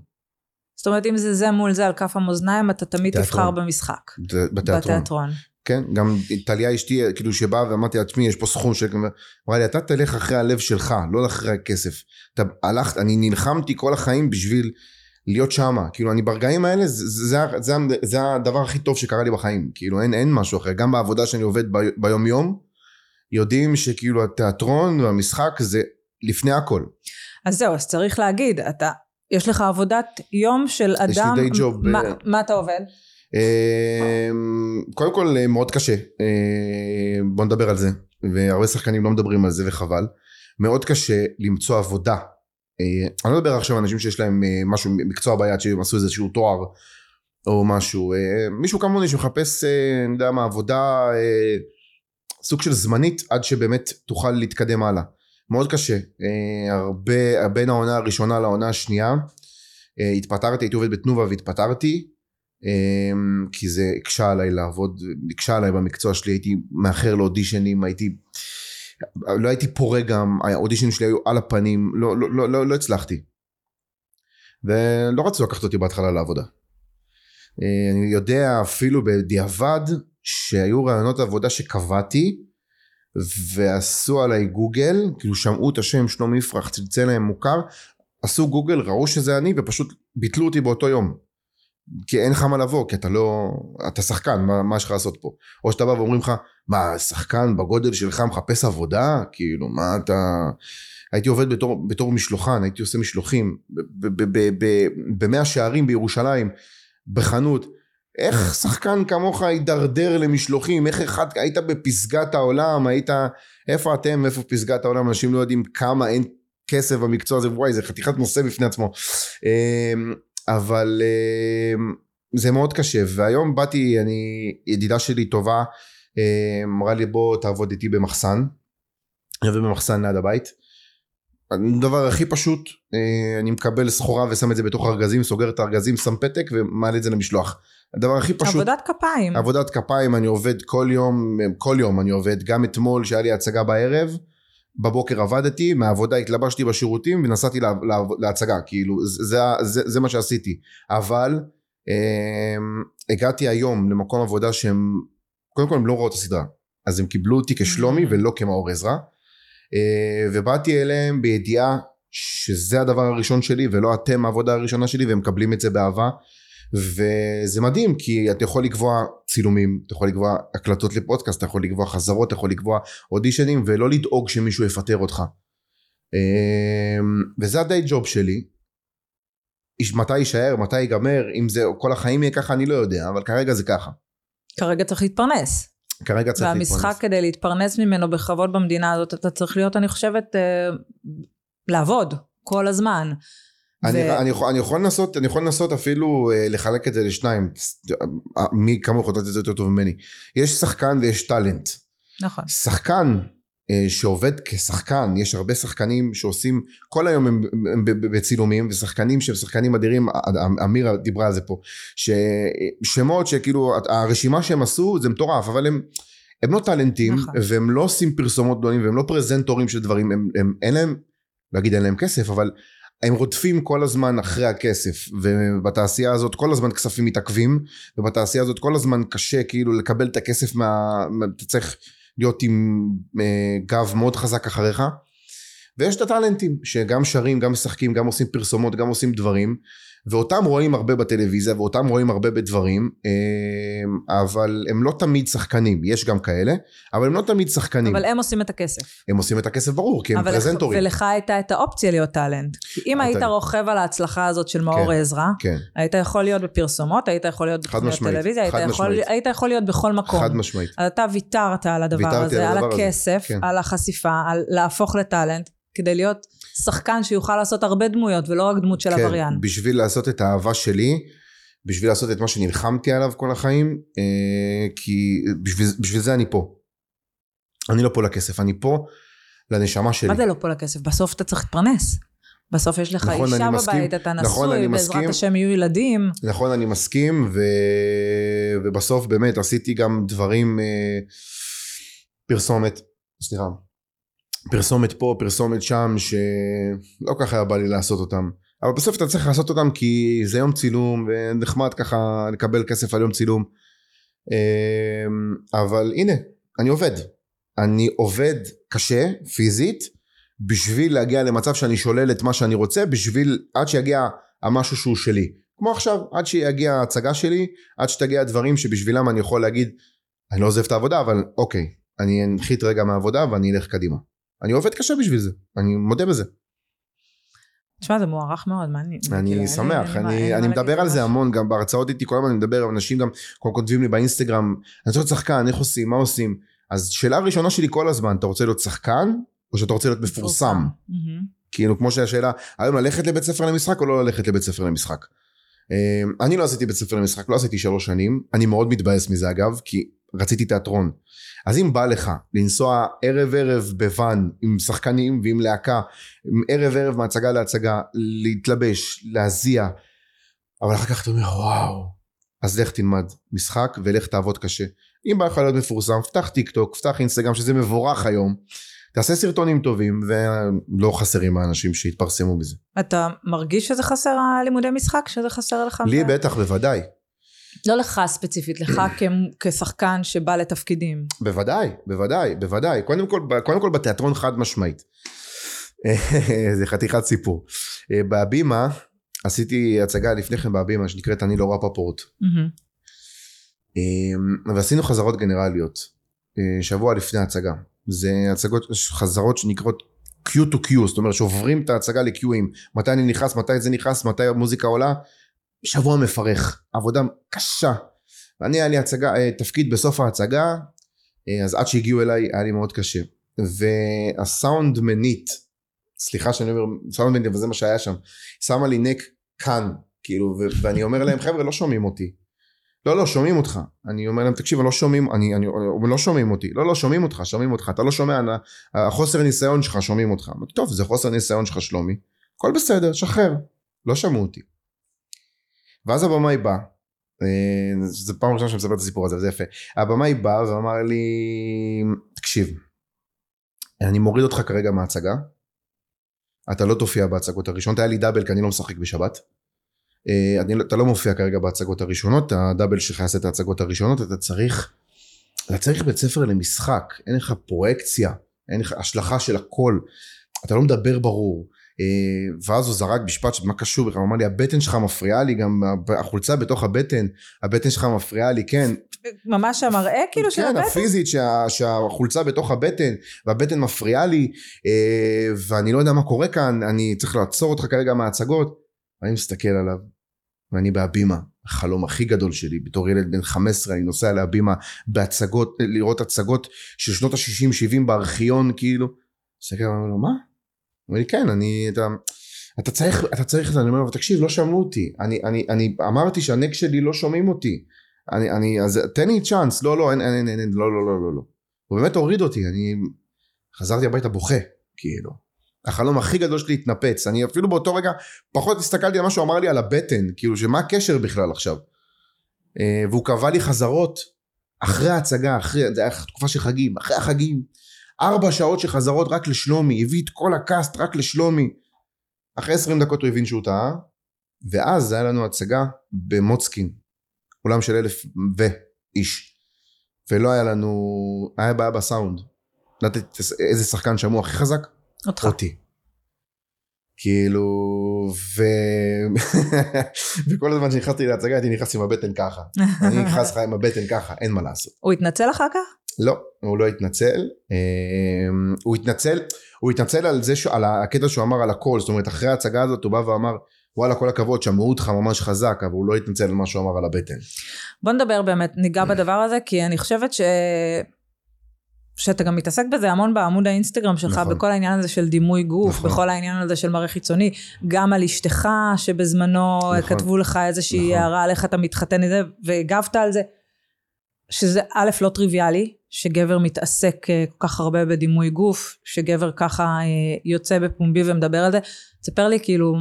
Speaker 2: זאת אומרת אם זה זה מול זה על כף המאזניים אתה תמיד תיאטרון. תבחר במשחק.
Speaker 1: בתיאטרון.
Speaker 2: בתיאטרון.
Speaker 1: כן, גם טליה אשתי, כאילו שבאה ואמרתי לה, תשמעי, יש פה סכום של... אמרה לי, אתה תלך אחרי הלב שלך, לא אחרי הכסף. אתה הלכת, אני נלחמתי כל החיים בשביל להיות שמה. כאילו, אני ברגעים האלה, זה, זה, זה, זה, הדבר הכי טוב שקרה לי בחיים. כאילו, אין, אין משהו אחר. גם בעבודה שאני עובד ב, ביום יום, יודעים שכאילו התיאטרון והמשחק זה לפני הכל.
Speaker 2: אז זהו, אז צריך להגיד, אתה, יש לך עבודת יום של אדם... יש
Speaker 1: לי די ג'וב.
Speaker 2: מה, ב... מה אתה עובד?
Speaker 1: אמ, קודם כל אה, מאוד קשה, אמ, בוא נדבר על זה, והרבה שחקנים לא מדברים על זה וחבל. מאוד קשה למצוא עבודה. אה, אני לא מדבר עכשיו על אנשים שיש להם אה, משהו, מקצוע ביד, שהם עשו איזשהו תואר או משהו. מישהו כמוני שמחפש, אני יודע מה, עבודה סוג של זמנית עד שבאמת תוכל להתקדם הלאה. מאוד קשה. הרבה, בין העונה הראשונה לעונה השנייה, התפטרתי, הייתי עובד בתנובה והתפטרתי. אמ, כי זה הקשה עליי לעבוד, הקשה עליי במקצוע שלי, הייתי מאחר לאודישנים, הייתי, לא הייתי פורה גם, האודישנים שלי היו על הפנים, לא, לא, לא, לא, לא הצלחתי. ולא רצו לקחת אותי בהתחלה לעבודה. אה, אני יודע אפילו בדיעבד שהיו רעיונות עבודה שקבעתי ועשו עליי גוגל, כאילו שמעו את השם שלומי יפרח, צלצל להם מוכר, עשו גוגל, ראו שזה אני ופשוט ביטלו אותי באותו יום. כי אין לך מה לבוא, כי אתה לא... אתה שחקן, מה, מה יש לך לעשות פה? או שאתה בא ואומרים לך, מה, שחקן בגודל שלך מחפש עבודה? כאילו, מה אתה... הייתי עובד בתור, בתור משלוחן, הייתי עושה משלוחים במאה שערים בירושלים, בחנות. איך שחקן כמוך הידרדר למשלוחים? איך אחד, היית בפסגת העולם, היית... איפה אתם, איפה פסגת העולם? אנשים לא יודעים כמה אין כסף במקצוע הזה, וואי, זה חתיכת נושא בפני עצמו. אבל אמ, זה מאוד קשה, והיום באתי, אני, ידידה שלי טובה, אמ, אמרה לי בוא תעבוד איתי במחסן, אני עובד במחסן ליד הבית. הדבר הכי פשוט, אה, אני מקבל סחורה ושם את זה בתוך ארגזים, סוגר את הארגזים, שם פתק ומעלה את זה למשלוח. הדבר הכי פשוט.
Speaker 2: עבודת כפיים.
Speaker 1: עבודת כפיים, אני עובד כל יום, כל יום אני עובד, גם אתמול שהיה לי הצגה בערב, בבוקר עבדתי, מהעבודה התלבשתי בשירותים ונסעתי לה, לה, להצגה, כאילו זה, זה, זה, מה שעשיתי. אבל אה, הגעתי היום למקום עבודה שהם, קודם כל הם לא ראו את הסדרה, אז הם קיבלו אותי כשלומי. ולא כמאור עזרא. אה, ובאתי אליהם בידיעה שזה הדבר הראשון שלי ולא אתם העבודה הראשונה שלי והם מקבלים את זה באהבה וזה מדהים כי אתה יכול לקבוע צילומים, אתה יכול לקבוע הקלטות לפודקאסט, אתה יכול לקבוע חזרות, אתה יכול לקבוע אודישנים ולא לדאוג שמישהו יפטר אותך. אה, וזה הדי ג'וב שלי. מתי יישאר, מתי ייגמר, אם זה כל החיים יהיה ככה אני לא יודע, אבל כרגע זה ככה.
Speaker 2: כרגע צריך להתפרנס.
Speaker 1: כרגע צריך
Speaker 2: להתפרנס. והמשחק כדי להתפרנס ממנו בכבוד במדינה הזאת, אתה צריך להיות, אני חושבת, אה, לעבוד כל הזמן.
Speaker 1: אני, יכול, אני יכול לנסות, אני יכול לנסות אפילו אה, לחלק את זה לשניים, מי כמה יכול לתת את זה יותר טוב ממני. יש שחקן ויש טאלנט.
Speaker 2: נכון.
Speaker 1: שחקן אה, שעובד כשחקן, יש הרבה שחקנים שעושים, כל היום הם, הם בצילומים, ושחקנים שהם שחקנים אדירים, אמירה דיברה על זה פה, שמות שכאילו, הרשימה שהם עשו זה מטורף, אבל הם, הם לא טאלנטים, נכון. והם לא עושים פרסומות גדולים, והם לא פרזנטורים של דברים, הם, הם, אין להם, אגיד אין להם כסף, אבל הם רודפים כל הזמן אחרי הכסף ובתעשייה הזאת כל הזמן כספים מתעכבים ובתעשייה הזאת כל הזמן קשה כאילו לקבל את הכסף מה... אתה צריך להיות עם אה, גב מאוד חזק אחריך. ויש את הטאלנטים שגם שרים גם משחקים גם עושים פרסומות גם עושים דברים ואותם רואים הרבה בטלוויזיה ואותם רואים הרבה בדברים אה, אבל הם לא תמיד שחקנים יש גם כאלה אבל הם לא תמיד שחקנים.
Speaker 2: אבל הם עושים את הכסף.
Speaker 1: הם עושים את הכסף ברור כי הם פרזנטורים.
Speaker 2: ולך הייתה את האופציה להיות טאלנט. אם היית רוכב על ההצלחה הזאת של מאור כן, עזרא
Speaker 1: כן.
Speaker 2: היית יכול להיות בפרסומות היית יכול להיות בתוכניות טלוויזיה היית יכול, להיות בכל מקום.
Speaker 1: חד משמעית.
Speaker 2: אתה ויתרת על הדבר הזה על, על הכסף כן. על החשיפה על להפוך לטאלנט כדי להיות שחקן שיוכל לעשות הרבה דמויות ולא רק דמות של כן, עבריין.
Speaker 1: בשביל לעשות את האהבה שלי, בשביל לעשות את מה שנלחמתי עליו כל החיים, אה, כי בשביל, בשביל זה אני פה. אני לא פה לכסף, אני פה לנשמה שלי.
Speaker 2: מה זה לא פה לכסף? בסוף אתה צריך להתפרנס. בסוף יש לך נכון, אישה מסכים, בבית, אתה נכון, נשוי, נכון, בעזרת מסכים, השם יהיו ילדים.
Speaker 1: נכון, אני מסכים, ו... ובסוף באמת עשיתי גם דברים, אה, פרסומת, סליחה, פרסומת פה, פרסומת שם, שלא ככה היה בא לי לעשות אותם. אבל בסוף אתה צריך לעשות אותם כי זה יום צילום, ונחמד ככה לקבל כסף על יום צילום. אמ, אבל הנה, אני עובד. אני עובד קשה, פיזית, בשביל להגיע למצב שאני שולל את מה שאני רוצה, בשביל, עד שיגיע המשהו שהוא שלי. כמו עכשיו, עד שיגיע ההצגה שלי, עד שתגיע הדברים שבשבילם אני יכול להגיד, אני לא עוזב את העבודה, אבל אוקיי, אני אנחית רגע מהעבודה ואני אלך קדימה. אני עובד קשה בשביל זה, אני מודה בזה.
Speaker 2: תשמע זה מוערך מאוד, מה אני...
Speaker 1: אני כאילו, שמח, אני מדבר על זה המון, גם בהרצאות איתי כל הזמן אני מדבר, אנשים גם כותבים לי באינסטגרם, אני רוצה להיות שחקן, איך עושים, מה עושים? אז שאלה ראשונה שלי כל הזמן, אתה רוצה להיות שחקן, או שאתה רוצה להיות מפורסם? כאילו כמו שהשאלה, היום ללכת לבית ספר למשחק או לא ללכת לבית ספר למשחק? אמ, אני לא עשיתי בית ספר למשחק, לא עשיתי שלוש שנים, אני מאוד מתבאס מזה אגב, כי רציתי תיאטרון. אז אם בא לך לנסוע ערב ערב בוואן עם שחקנים ועם להקה, ערב ערב מהצגה להצגה, להתלבש, להזיע, אבל אחר כך אתה אומר וואו, אז לך תלמד משחק ולך תעבוד קשה. אם בא לך להיות מפורסם, פתח טיק טוק, פתח אינסטגרם שזה מבורך היום, תעשה סרטונים טובים ולא חסרים האנשים שהתפרסמו בזה.
Speaker 2: אתה מרגיש שזה חסר הלימודי משחק? שזה חסר לך?
Speaker 1: לי בטח בוודאי.
Speaker 2: לא לך ספציפית, לך [CLEARS THROAT] כשחקן שבא לתפקידים.
Speaker 1: בוודאי, בוודאי, בוודאי. קודם כל, קודם כל בתיאטרון חד משמעית. [LAUGHS] זה חתיכת סיפור. אה, בהבימה, עשיתי הצגה לפני כן בהבימה שנקראת אני לא רפפורט. אה, ועשינו חזרות גנרליות. אה, שבוע לפני ההצגה. זה הצגות, חזרות שנקראות Q to Q, זאת אומרת שעוברים את ההצגה ל-Qים. מתי אני נכנס, מתי זה נכנס, מתי המוזיקה עולה. שבוע מפרך, עבודה קשה. ואני היה לי הצגה, אה, תפקיד בסוף ההצגה, אה, אז עד שהגיעו אליי היה לי מאוד קשה. והסאונד מנית, סליחה שאני אומר סאונד מנית, אבל זה מה שהיה שם, שמה לי נק כאן, כאילו, ו- ואני אומר להם, חבר'ה, לא שומעים אותי. לא, לא, שומעים אותך. אני אומר להם, תקשיב, לא שומעים, אני, אני, לא שומעים אותי. לא, לא, שומעים אותך, שומעים אותך. אתה לא שומע, אני- החוסר ניסיון שלך, שומעים אותך. טוב, זה חוסר ניסיון שלך, שלומי. הכל בסדר, שחרר. לא שמעו אותי. ואז הבמאי בא, אה, זו פעם ראשונה שאני מספר את הסיפור הזה, וזה יפה. הבמאי בא ואמר לי, תקשיב, אני מוריד אותך כרגע מההצגה, אתה לא תופיע בהצגות הראשונות, היה לי דאבל כי אני לא משחק בשבת. אה, אני, לא- אתה לא מופיע כרגע בהצגות הראשונות, הדאבל שלך יעשה את ההצגות הראשונות, אתה צריך, אתה צריך בית ספר למשחק, אין לך פרויקציה, אין לך השלכה של הכל, אתה לא מדבר ברור. אה, ואז הוא זרק משפט שמה קשור בכלל, הוא אמר לי הבטן שלך מפריעה לי, גם החולצה בתוך הבטן, הבטן שלך מפריעה לי, כן,
Speaker 2: ממש המראה כאילו של
Speaker 1: כן,
Speaker 2: הבטן?
Speaker 1: הפיזית שה, שהחולצה בתוך הבטן והבטן מפריעה לי אה, ואני לא יודע מה קורה כאן אני צריך לעצור אותך כרגע מההצגות ואני מסתכל עליו ואני בהבימה החלום הכי גדול שלי בתור ילד בן 15 אני נוסע להבימה בהצגות לראות הצגות של שנות ה-60-70 בארכיון כאילו מסתכל לו מה? אומר לי כן אני אתה, אתה צריך אתה צריך את זה אני אומר לו תקשיב לא שמעו אותי אני, אני, אני אמרתי שהנק שלי לא שומעים אותי אני, אני, אז תן לי צ'אנס, לא, לא, אין, אין, אין, אין, לא, לא, לא, לא, לא. הוא באמת הוריד אותי, אני חזרתי הביתה בוכה, כאילו. החלום הכי גדול שלי התנפץ, אני אפילו באותו רגע פחות הסתכלתי על מה שהוא אמר לי על הבטן, כאילו שמה הקשר בכלל עכשיו. אה, והוא קבע לי חזרות אחרי ההצגה, אחרי, זה היה תקופה של חגים, אחרי החגים, ארבע שעות של חזרות רק לשלומי, הביא את כל הקאסט רק לשלומי. אחרי עשרים דקות הוא הבין שהוא טעה, ואז היה לנו הצגה במוצקין, אולם של אלף ואיש, ולא היה לנו, היה בעיה בסאונד. לדעת איזה שחקן שמעו הכי חזק?
Speaker 2: אותך.
Speaker 1: אותי. כאילו, ו... [LAUGHS] וכל הזמן שנכנסתי להצגה הייתי נכנס עם הבטן ככה. [LAUGHS] אני נכנס לך עם הבטן ככה, אין מה לעשות.
Speaker 2: הוא התנצל אחר כך?
Speaker 1: לא, הוא לא התנצל. אמ, הוא התנצל, הוא התנצל על זה, ש- על הקטע שהוא אמר על הכל, זאת אומרת אחרי ההצגה הזאת הוא בא ואמר וואלה כל הכבוד שמעו אותך ממש חזק אבל הוא לא התנצל על מה שהוא אמר על הבטן.
Speaker 2: בוא נדבר באמת, ניגע בדבר הזה, כי אני חושבת ש... שאתה גם מתעסק בזה המון בעמוד האינסטגרם שלך,
Speaker 1: נכון.
Speaker 2: בכל העניין הזה של דימוי גוף,
Speaker 1: נכון.
Speaker 2: בכל העניין הזה של מראה חיצוני, גם על אשתך, שבזמנו
Speaker 1: נכון.
Speaker 2: כתבו לך איזושהי
Speaker 1: נכון.
Speaker 2: הערה על איך אתה מתחתן עם זה, והגבת על זה, שזה א', לא טריוויאלי, שגבר מתעסק אה, כל כך הרבה בדימוי גוף, שגבר ככה אה, יוצא בפומבי ומדבר על זה. תספר לי כאילו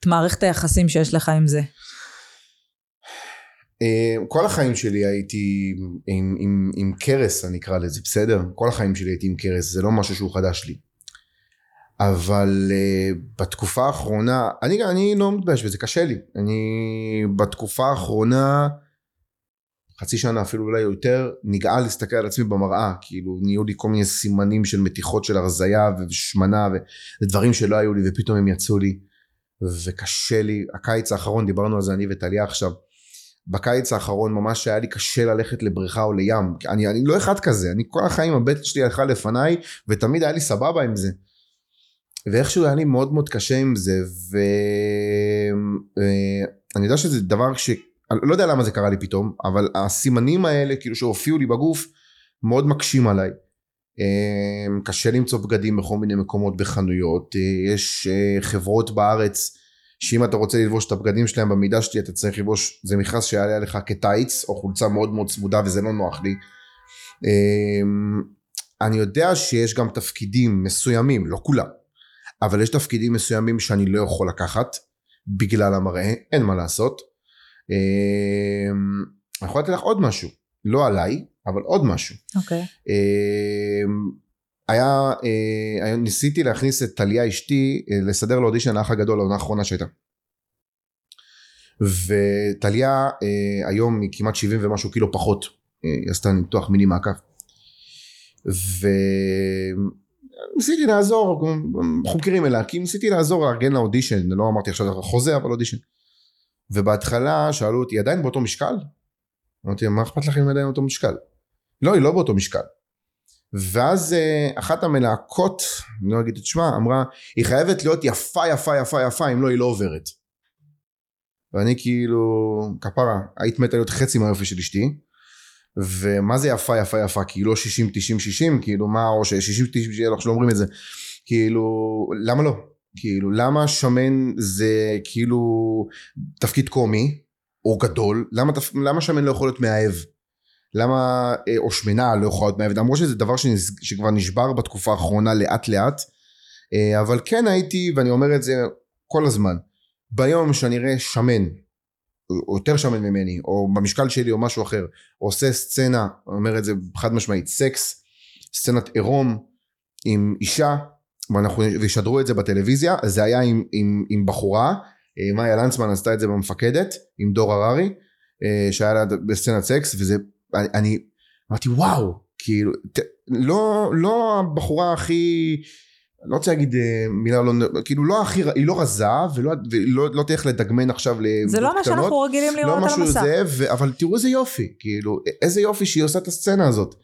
Speaker 2: את מערכת היחסים שיש לך עם זה.
Speaker 1: אה, כל החיים שלי הייתי עם, עם, עם קרס אני אקרא לזה בסדר? כל החיים שלי הייתי עם קרס זה לא משהו שהוא חדש לי. אבל uh, בתקופה האחרונה אני, אני לא מתבייש בזה קשה לי אני בתקופה האחרונה חצי שנה אפילו אולי יותר נגעל להסתכל על עצמי במראה כאילו נהיו לי כל מיני סימנים של מתיחות של הרזייה ושמנה ודברים שלא היו לי ופתאום הם יצאו לי וקשה לי. הקיץ האחרון דיברנו על זה אני וטליה עכשיו בקיץ האחרון ממש היה לי קשה ללכת לבריכה או לים. אני, אני לא אחד כזה אני כל החיים הבטן שלי הלכה לפניי ותמיד היה לי סבבה עם זה. ואיכשהו היה לי מאוד מאוד קשה עם זה ואני יודע שזה דבר ש... לא יודע למה זה קרה לי פתאום אבל הסימנים האלה כאילו שהופיעו לי בגוף מאוד מקשים עליי אה, קשה למצוא בגדים בכל מיני מקומות בחנויות אה, יש אה, חברות בארץ שאם אתה רוצה ללבוש את הבגדים שלהם במידה שלי אתה צריך ללבוש זה מכרז שיעלה עליך כטייץ או חולצה מאוד מאוד צמודה וזה לא נוח לי. אמ, אני יודע שיש גם תפקידים מסוימים לא כולם אבל יש תפקידים מסוימים שאני לא יכול לקחת בגלל המראה אין מה לעשות. אמ, אני יכול לתת לך עוד משהו לא עליי אבל עוד משהו.
Speaker 2: אוקיי.
Speaker 1: אמ, היה, אה, היה, ניסיתי להכניס את טליה אשתי אה, לסדר לאודישן האח הגדול לעונה האחרונה שהייתה. וטליה אה, היום היא כמעט 70 ומשהו קילו פחות, היא עשתה ניתוח מיני מעקף. וניסיתי לעזור, אנחנו מכירים אליה, כי ניסיתי לעזור לארגן לאודישן, לא אמרתי עכשיו חוזה אבל אודישן. ובהתחלה שאלו אותי, עדיין באותו משקל? אמרתי, מה אכפת לכם אם עדיין באותו משקל? לא, היא לא באותו משקל. ואז אה, אחת המלהקות, אני לא אגיד את שמה, אמרה, היא חייבת להיות יפה יפה יפה יפה, אם לא היא לא עוברת. ואני כאילו, כפרה, היית מתה להיות חצי מהיופי של אשתי, ומה זה יפה יפה יפה, כאילו לא 60 90 60, כאילו מה, או ש-60 90 60, אנחנו לא אומרים את זה, כאילו, למה לא? כאילו, למה שמן זה כאילו תפקיד קומי, או גדול, למה, למה שמן לא יכול להיות מאהב? למה, אה, או שמנה לא יכולה להיות מאהבת, למרות שזה דבר שנס, שכבר נשבר בתקופה האחרונה לאט לאט, אה, אבל כן הייתי, ואני אומר את זה כל הזמן, ביום שאני אראה שמן, או יותר שמן ממני, או במשקל שלי או משהו אחר, עושה סצנה, אומר את זה חד משמעית, סקס, סצנת עירום עם אישה, ואנחנו, וישדרו את זה בטלוויזיה, זה היה עם, עם, עם בחורה, אה, מאיה לנצמן עשתה את זה במפקדת, עם דור הררי, שהיה לה בסצנת סקס, וזה אני, אני אמרתי וואו, כאילו, ת, לא, לא הבחורה הכי, לא רוצה להגיד אה, מילה לא, כאילו לא הכי, היא לא רזה ולא, ולא לא תלך לדגמן עכשיו
Speaker 2: זה לא מה שאנחנו רגילים לראות
Speaker 1: לא
Speaker 2: על המסך.
Speaker 1: זה, ו, אבל תראו איזה יופי, כאילו, איזה יופי שהיא עושה את הסצנה הזאת.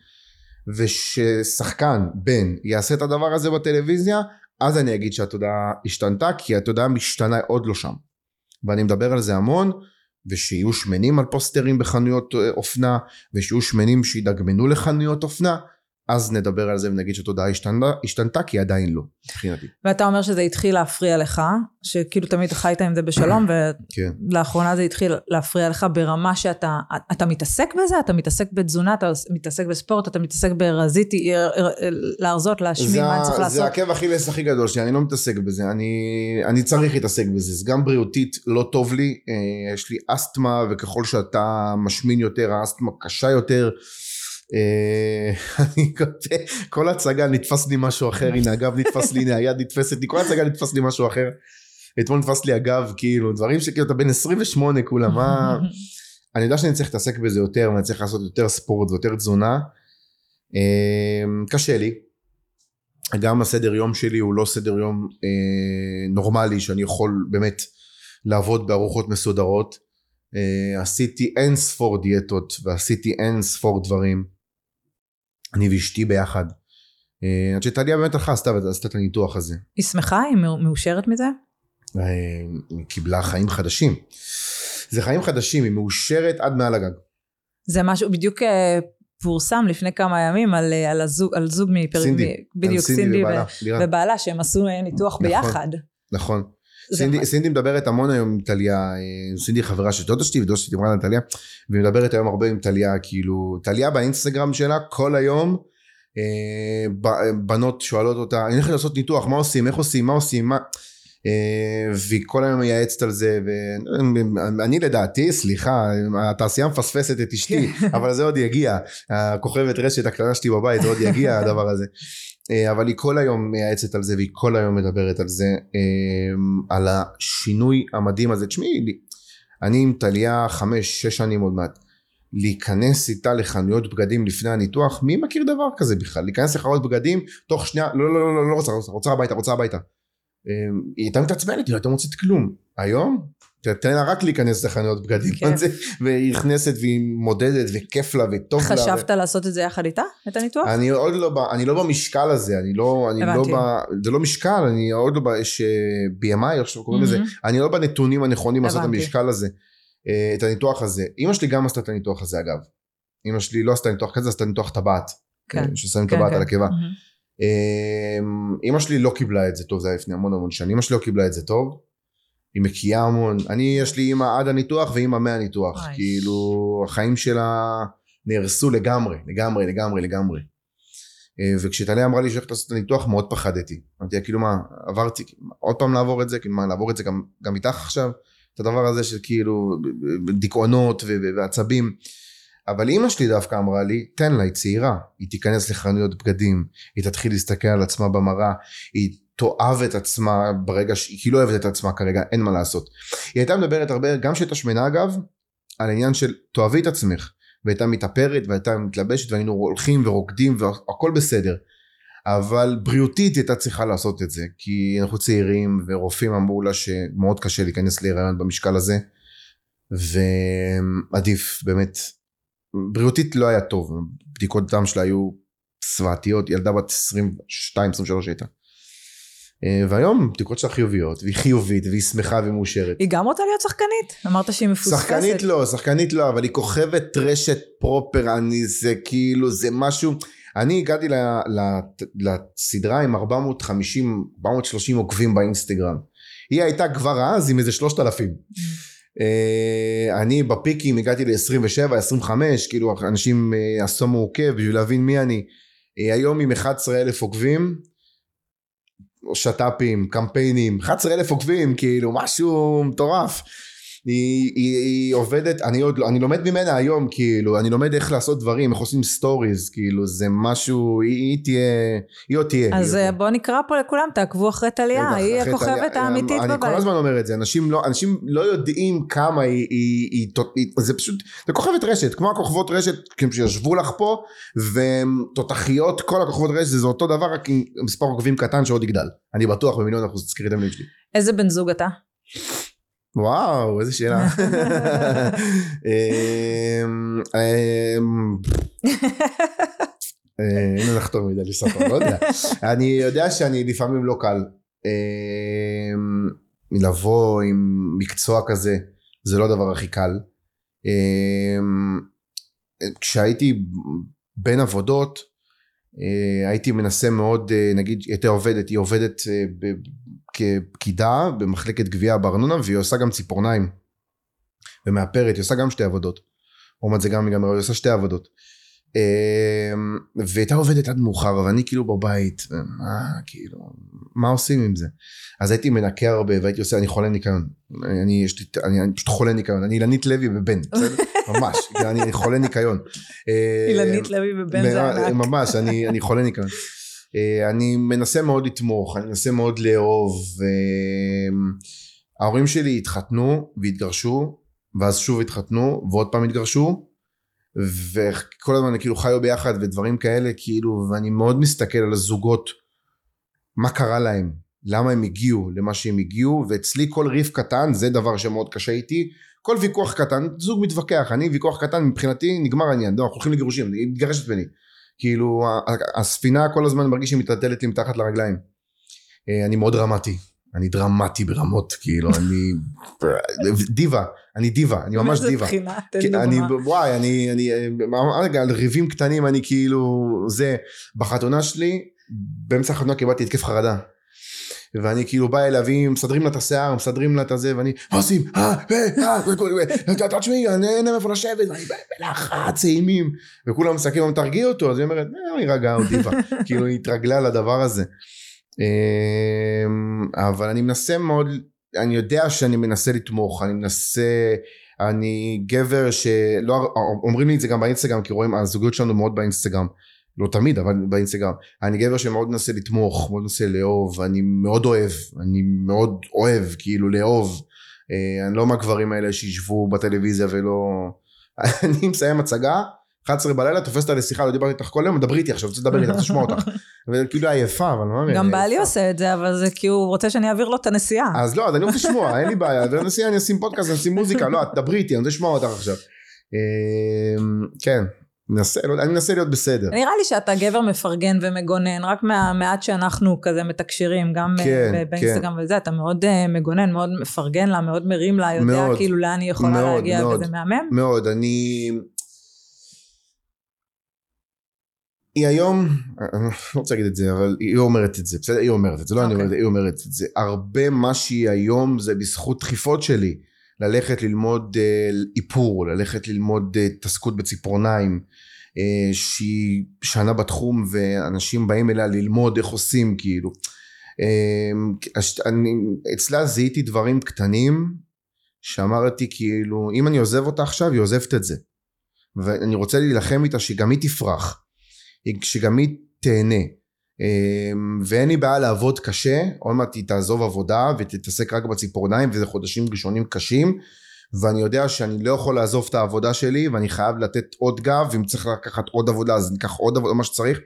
Speaker 1: וששחקן, בן, יעשה את הדבר הזה בטלוויזיה, אז אני אגיד שהתודעה השתנתה, כי התודעה משתנה עוד לא שם. ואני מדבר על זה המון. ושיהיו שמנים על פוסטרים בחנויות אה, אופנה ושיהיו שמנים שידגמנו לחנויות אופנה אז נדבר על זה ונגיד שהתודעה השתנתה, השתנתה כי עדיין לא, מבחינתי.
Speaker 2: ואתה אומר שזה התחיל להפריע לך, שכאילו תמיד חיית עם זה בשלום. [COUGHS] ולאחרונה כן. זה התחיל להפריע לך ברמה שאתה אתה מתעסק בזה? אתה מתעסק בתזונה, אתה מתעסק בספורט, אתה מתעסק ברזיתי, אה, אה, להרזות, להשמין, מה אני צריך לעשות?
Speaker 1: זה עקב אכילס הכי גדול שלי, אני לא מתעסק בזה, אני, אני צריך להתעסק בזה, זה גם בריאותית לא טוב לי, אה, יש לי אסתמה וככל שאתה משמין יותר, האסתמה קשה יותר. אה, [LAUGHS] אני כותב, כל הצגה נתפס לי משהו אחר, הנה הגב נתפס לי, הנה היד נתפסת לי, כל הצגה נתפס לי משהו אחר. אתמול נתפס לי הגב, כאילו, דברים שכאילו אתה בן 28 כולה, מה... אני יודע שאני צריך להתעסק בזה יותר, ואני צריך לעשות יותר ספורט ויותר תזונה. אה, קשה לי. גם הסדר יום שלי הוא לא סדר יום אה, נורמלי, שאני יכול באמת לעבוד בארוחות מסודרות. עשיתי אין ספור דיאטות ועשיתי אין ספור דברים. אני ואשתי ביחד. אה, עד שטליה באמת הלכה עשתה את הניתוח הזה.
Speaker 2: היא שמחה? היא מאושרת מזה?
Speaker 1: אה, היא קיבלה חיים חדשים. זה חיים חדשים, היא מאושרת עד מעל הגג.
Speaker 2: זה משהו, בדיוק אה, פורסם לפני כמה ימים על, על, הזוג, על זוג מפרק,
Speaker 1: סינדי,
Speaker 2: בדיוק, סינדי, סינדי ובעלה, ובעלה, שהם עשו ניתוח נכון, ביחד.
Speaker 1: נכון. סינדי, סינדי מדברת המון היום עם טליה, סינדי חברה של דודה שלי ודודה שלי דיברה על טליה, והיא מדברת היום הרבה עם טליה, כאילו, טליה באינסטגרם שלה כל היום, אה, בנות שואלות אותה, אני הולכת לעשות ניתוח, מה עושים, איך עושים, מה עושים, מה... אה, והיא כל היום מייעצת על זה, ואני לדעתי, סליחה, התעשייה מפספסת את אשתי, אבל זה עוד יגיע, הכוכבת רשת הקטנה שלי בבית, זה עוד יגיע הדבר הזה. אה, אבל היא כל היום מייעצת על זה והיא כל היום מדברת על זה אה, על השינוי המדהים הזה. תשמעי אני עם טליה חמש שש שנים עוד מעט. להיכנס איתה לחנויות בגדים לפני הניתוח מי מכיר דבר כזה בכלל? להיכנס לחנויות בגדים תוך שנייה לא לא לא לא, לא רוצה רוצה הביתה רוצה הביתה. אה, היא הייתה מתעצבנת היא לא הייתה מוצאת כלום. היום תן לה רק להיכנס לחנויות בגדים, כן. והיא נכנסת והיא מודדת וכיף לה וטוב
Speaker 2: לה. חשבת ו... לעשות את זה יחד איתה, את הניתוח?
Speaker 1: אני עוד לא, אני לא במשקל הזה, אני לא, אני לא ב, זה לא משקל, אני עוד לא ב, יש אה, BMI, איך שאתם קוראים לזה, אני לא בנתונים הנכונים לעשות את המשקל הזה, אה, את הניתוח הזה. אמא שלי גם עשתה את הניתוח הזה אגב. אמא שלי לא עשתה ניתוח כזה, עשתה ניתוח טבעת. כן. אה, ששמים כן, טבעת כן. על הקיבה. אמא שלי לא קיבלה את זה טוב, זה היה לפני המון המון שנים, אמא שלי לא קיבלה את זה טוב. היא מקיאה המון. אני, יש לי אימא עד הניתוח ואימא מהניתוח. כאילו, החיים שלה נהרסו לגמרי, לגמרי, לגמרי, לגמרי. אה, וכשטליה אמרה לי שהולכת לעשות את הניתוח, מאוד פחדתי. אמרתי לה, כאילו מה, עברתי, עוד פעם לעבור את זה? כאילו מה, לעבור את זה גם, גם איתך עכשיו? את הדבר הזה של כאילו דיכאונות ועצבים. אבל אימא שלי דווקא אמרה לי, תן לה, היא צעירה, היא תיכנס לחנויות בגדים, היא תתחיל להסתכל על עצמה במראה, היא תאהב את עצמה ברגע שהיא כאילו לא אוהבת את עצמה כרגע, אין מה לעשות. היא הייתה מדברת הרבה, גם כשהייתה שמנה אגב, על העניין של תאהבי את עצמך. והייתה מתאפרת והייתה מתלבשת והיינו הולכים ורוקדים והכל בסדר. אבל בריאותית הייתה צריכה לעשות את זה, כי אנחנו צעירים ורופאים אמרו לה שמאוד קשה להיכנס להיריון במשקל הזה, ועדיף באמת, בריאותית לא היה טוב, בדיקות דם שלה היו זוועתיות, ילדה בת 22-23 הייתה. אה, והיום בדיקות שלה חיוביות, והיא חיובית, והיא שמחה ומאושרת.
Speaker 2: היא גם רוצה להיות שחקנית? אמרת שהיא מפוספסת.
Speaker 1: שחקנית לא, שחקנית לא, אבל היא כוכבת רשת פרופר, אני זה כאילו, זה משהו... אני הגעתי לסדרה עם 450, 430 עוקבים באינסטגרם. היא הייתה כבר אז עם איזה 3,000. Mm. אה, אני בפיקים הגעתי ל-27, 25, כאילו אנשים אה, עשו מעוקב בשביל להבין מי אני. היום עם 11 אלף עוקבים. שת"פים, קמפיינים, 11 אלף עוקבים, כאילו משהו מטורף. היא, היא, היא עובדת, אני עוד לא, אני לומד ממנה היום, כאילו, אני לומד איך לעשות דברים, איך עושים סטוריז, כאילו, זה משהו, היא, היא תהיה, היא עוד תהיה.
Speaker 2: אז היא בוא נקרא פה לכולם, תעקבו אחרי טליה, היא הכוכבת האמיתית
Speaker 1: בבית. אני כל הזמן אומר את זה, אנשים לא, אנשים לא יודעים כמה היא, היא, היא, היא, זה פשוט, זה כוכבת רשת, כמו הכוכבות רשת, כאילו שישבו לך פה, ותותחיות, כל הכוכבות רשת, זה אותו דבר, רק עם מספר עוקבים קטן שעוד יגדל. אני בטוח במיליון אחוז, תזכרי את המילים שלי.
Speaker 2: איזה בן זוג אתה?
Speaker 1: וואו, איזה שאלה. אמ, אמ, אה, אין לחתום מדי לספר, לא יודע. אני יודע שאני לפעמים לא קל. אמ, לבוא עם מקצוע כזה, זה לא הדבר הכי קל. כשהייתי בין עבודות, הייתי מנסה מאוד, אה, נגיד, הייתה עובדת, היא עובדת כפקידה במחלקת גבייה בארנונה והיא עושה גם ציפורניים ומאפרת, היא עושה גם שתי עבודות. לעומת זה גם, גם היא עושה שתי עבודות. אמ, והייתה עובדת עד מאוחר ואני כאילו בבית, מה כאילו, מה עושים עם זה? אז הייתי מנקה הרבה והייתי עושה, אני חולה ניקיון. אני, יש לי, אני, אני פשוט חולה ניקיון, אני אילנית לוי בסדר? [LAUGHS] ממש, אני חולה ניקיון.
Speaker 2: אילנית לוי בבן זה ענק.
Speaker 1: ממש, אני, אני חולה ניקיון. אה, אני מנסה מאוד לתמוך, אני מנסה מאוד לאהוב. ההורים שלי התחתנו והתגרשו, ואז שוב התחתנו, ועוד פעם התגרשו, וכל הזמן כאילו חיו ביחד ודברים כאלה, כאילו, ואני מאוד מסתכל על הזוגות, מה קרה להם, למה הם הגיעו למה שהם הגיעו, ואצלי כל ריף קטן, זה דבר שמאוד קשה איתי, כל ויכוח קטן, זוג מתווכח, אני ויכוח קטן מבחינתי נגמר העניין, לא, אנחנו הולכים לגירושים, היא מתגרשת ממני. כאילו הספינה כל הזמן מרגיש שהיא מתעטלת לי מתחת לרגליים. אה, אני מאוד דרמטי, אני דרמטי ברמות, כאילו, אני דיבה, אני דיבה, אני ממש דיבה.
Speaker 2: איזה בחינה, תן דוגמה. אני,
Speaker 1: וואי, אני, אני, רגע, על ריבים קטנים, אני כאילו, זה, בחתונה שלי, באמצע החתונה קיבלתי התקף חרדה. ואני כאילו בא אליו, מסדרים לה את השיער, מסדרים לה את הזה, ואני, מה עושים? אה, אה, אה, תשמעי, אין איפה לשבת, ואני בלחץ, אימים, וכולם מסתכלים, תרגיע אותו, אז היא אומרת, אה, היא רגעה אותי, כאילו היא התרגלה לדבר הזה. אבל אני מנסה מאוד, אני יודע שאני מנסה לתמוך, אני מנסה, אני גבר שלא, אומרים לי את זה גם באינסטגרם, כי רואים, הזוגיות שלנו מאוד באינסטגרם. לא תמיד אבל באינסטגרם אני גבר שמאוד מנסה לתמוך מאוד מנסה לאהוב אני מאוד אוהב אני מאוד אוהב כאילו לאהוב אה, אני לא מהגברים האלה שישבו בטלוויזיה ולא [LAUGHS] אני מסיים הצגה 11 בלילה תופס אותה לשיחה לא דיברתי איתך כל יום דברי איתי עכשיו רוצה לדבר איתך תשמע אותך [LAUGHS] וכאילו עייפה אבל מה
Speaker 2: גם בעלי עושה את זה אבל זה כי הוא רוצה שאני אעביר לו את הנסיעה
Speaker 1: אז לא אז אני רוצה לשמוע אין לי בעיה בנסיעה אני אשים פודקאסט אני אשים מוזיקה לא דברי איתי אני רוצה לשמוע אותך עכשיו אה, כן מנסה, לא, אני מנסה להיות בסדר.
Speaker 2: נראה לי שאתה גבר מפרגן ומגונן, רק מהמעט שאנחנו כזה מתקשרים, גם אה, כן, באינסטגרם כן. וזה, אתה מאוד uh, מגונן, מאוד מפרגן לה, מאוד מרים לה, יודע מאוד, כאילו לאן היא יכולה מאוד, להגיע, מאוד, וזה מהמם.
Speaker 1: מאוד, אני... היא היום, אני לא רוצה להגיד את זה, אבל היא אומרת את זה, בסדר? היא אומרת את זה, לא okay. אני אומרת, אוקיי. היא אומרת את זה. הרבה מה שהיא היום זה בזכות דחיפות שלי. ללכת ללמוד אה, איפור, ללכת ללמוד אה, התעסקות בציפורניים, אה, שהיא שנה בתחום ואנשים באים אליה ללמוד איך עושים כאילו. אני, אצלה זיהיתי דברים קטנים שאמרתי כאילו אם אני עוזב אותה עכשיו היא עוזבת את זה ואני רוצה להילחם איתה שגם היא תפרח שגם היא תהנה. אמ, ואין לי בעיה לעבוד קשה, עוד מעט היא תעזוב עבודה ותתעסק רק בציפורניים וזה חודשים ראשונים קשים ואני יודע שאני לא יכול לעזוב את העבודה שלי ואני חייב לתת עוד גב ואם צריך לקחת עוד עבודה אז ניקח עוד עבודה מה שצריך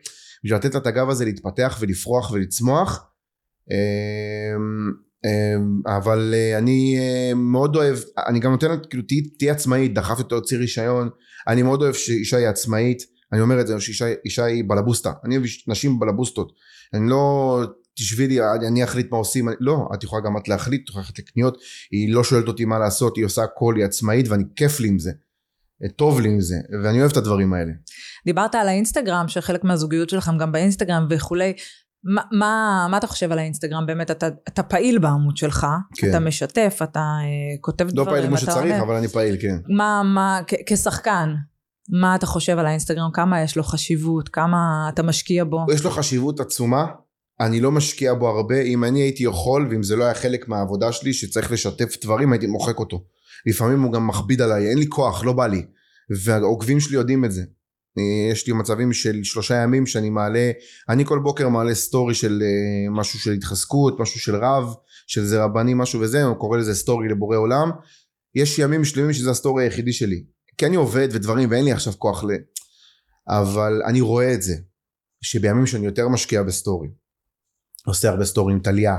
Speaker 1: בשביל לתת לה את הגב הזה להתפתח ולפרוח ולצמוח. אמ, אמ, אבל אה, אני אה, מאוד אוהב אני גם נותן לה כאילו תהיי עצמאית דחפתי אותו להוציא רישיון אני מאוד אוהב שאישה היא עצמאית אני אומר את זה שאישה היא בלבוסטה. אני אוהב נשים בלבוסטות. אני לא תשבי לי אני אחליט מה עושים אני, לא את יכולה גם את להחליט את יכולה ללכת לקניות היא לא שואלת אותי מה לעשות היא עושה הכל היא עצמאית ואני כיף לי עם זה. טוב לי עם זה ואני אוהב את הדברים האלה.
Speaker 2: דיברת על האינסטגרם שחלק מהזוגיות שלכם גם באינסטגרם וכולי. מה, מה, מה אתה חושב על האינסטגרם? באמת אתה, אתה פעיל בעמוד שלך כן. אתה משתף אתה אה, כותב
Speaker 1: לא
Speaker 2: דברים
Speaker 1: לא פעיל כמו שצריך עונה. אבל אני פעיל כן.
Speaker 2: מה מה כ- כשחקן מה אתה חושב על האינסטגרם? כמה יש לו חשיבות? כמה אתה משקיע בו?
Speaker 1: יש לו חשיבות עצומה. אני לא משקיע בו הרבה. אם אני הייתי יכול ואם זה לא היה חלק מהעבודה שלי שצריך לשתף דברים הייתי מוחק אותו. לפעמים הוא גם מכביד עליי. אין לי כוח לא בא לי. והעוקבים שלי יודעים את זה. יש לי מצבים של שלושה ימים שאני מעלה אני כל בוקר מעלה סטורי של אה, משהו של התחזקות משהו של רב של זה רבני משהו וזה הוא קורא לזה סטורי לבורא עולם. יש ימים שלמים שזה הסטורי היחידי שלי כי אני עובד ודברים ואין לי עכשיו כוח ל... אבל אני רואה את זה שבימים שאני יותר משקיע בסטורי עושה הרבה סטורי עם טליה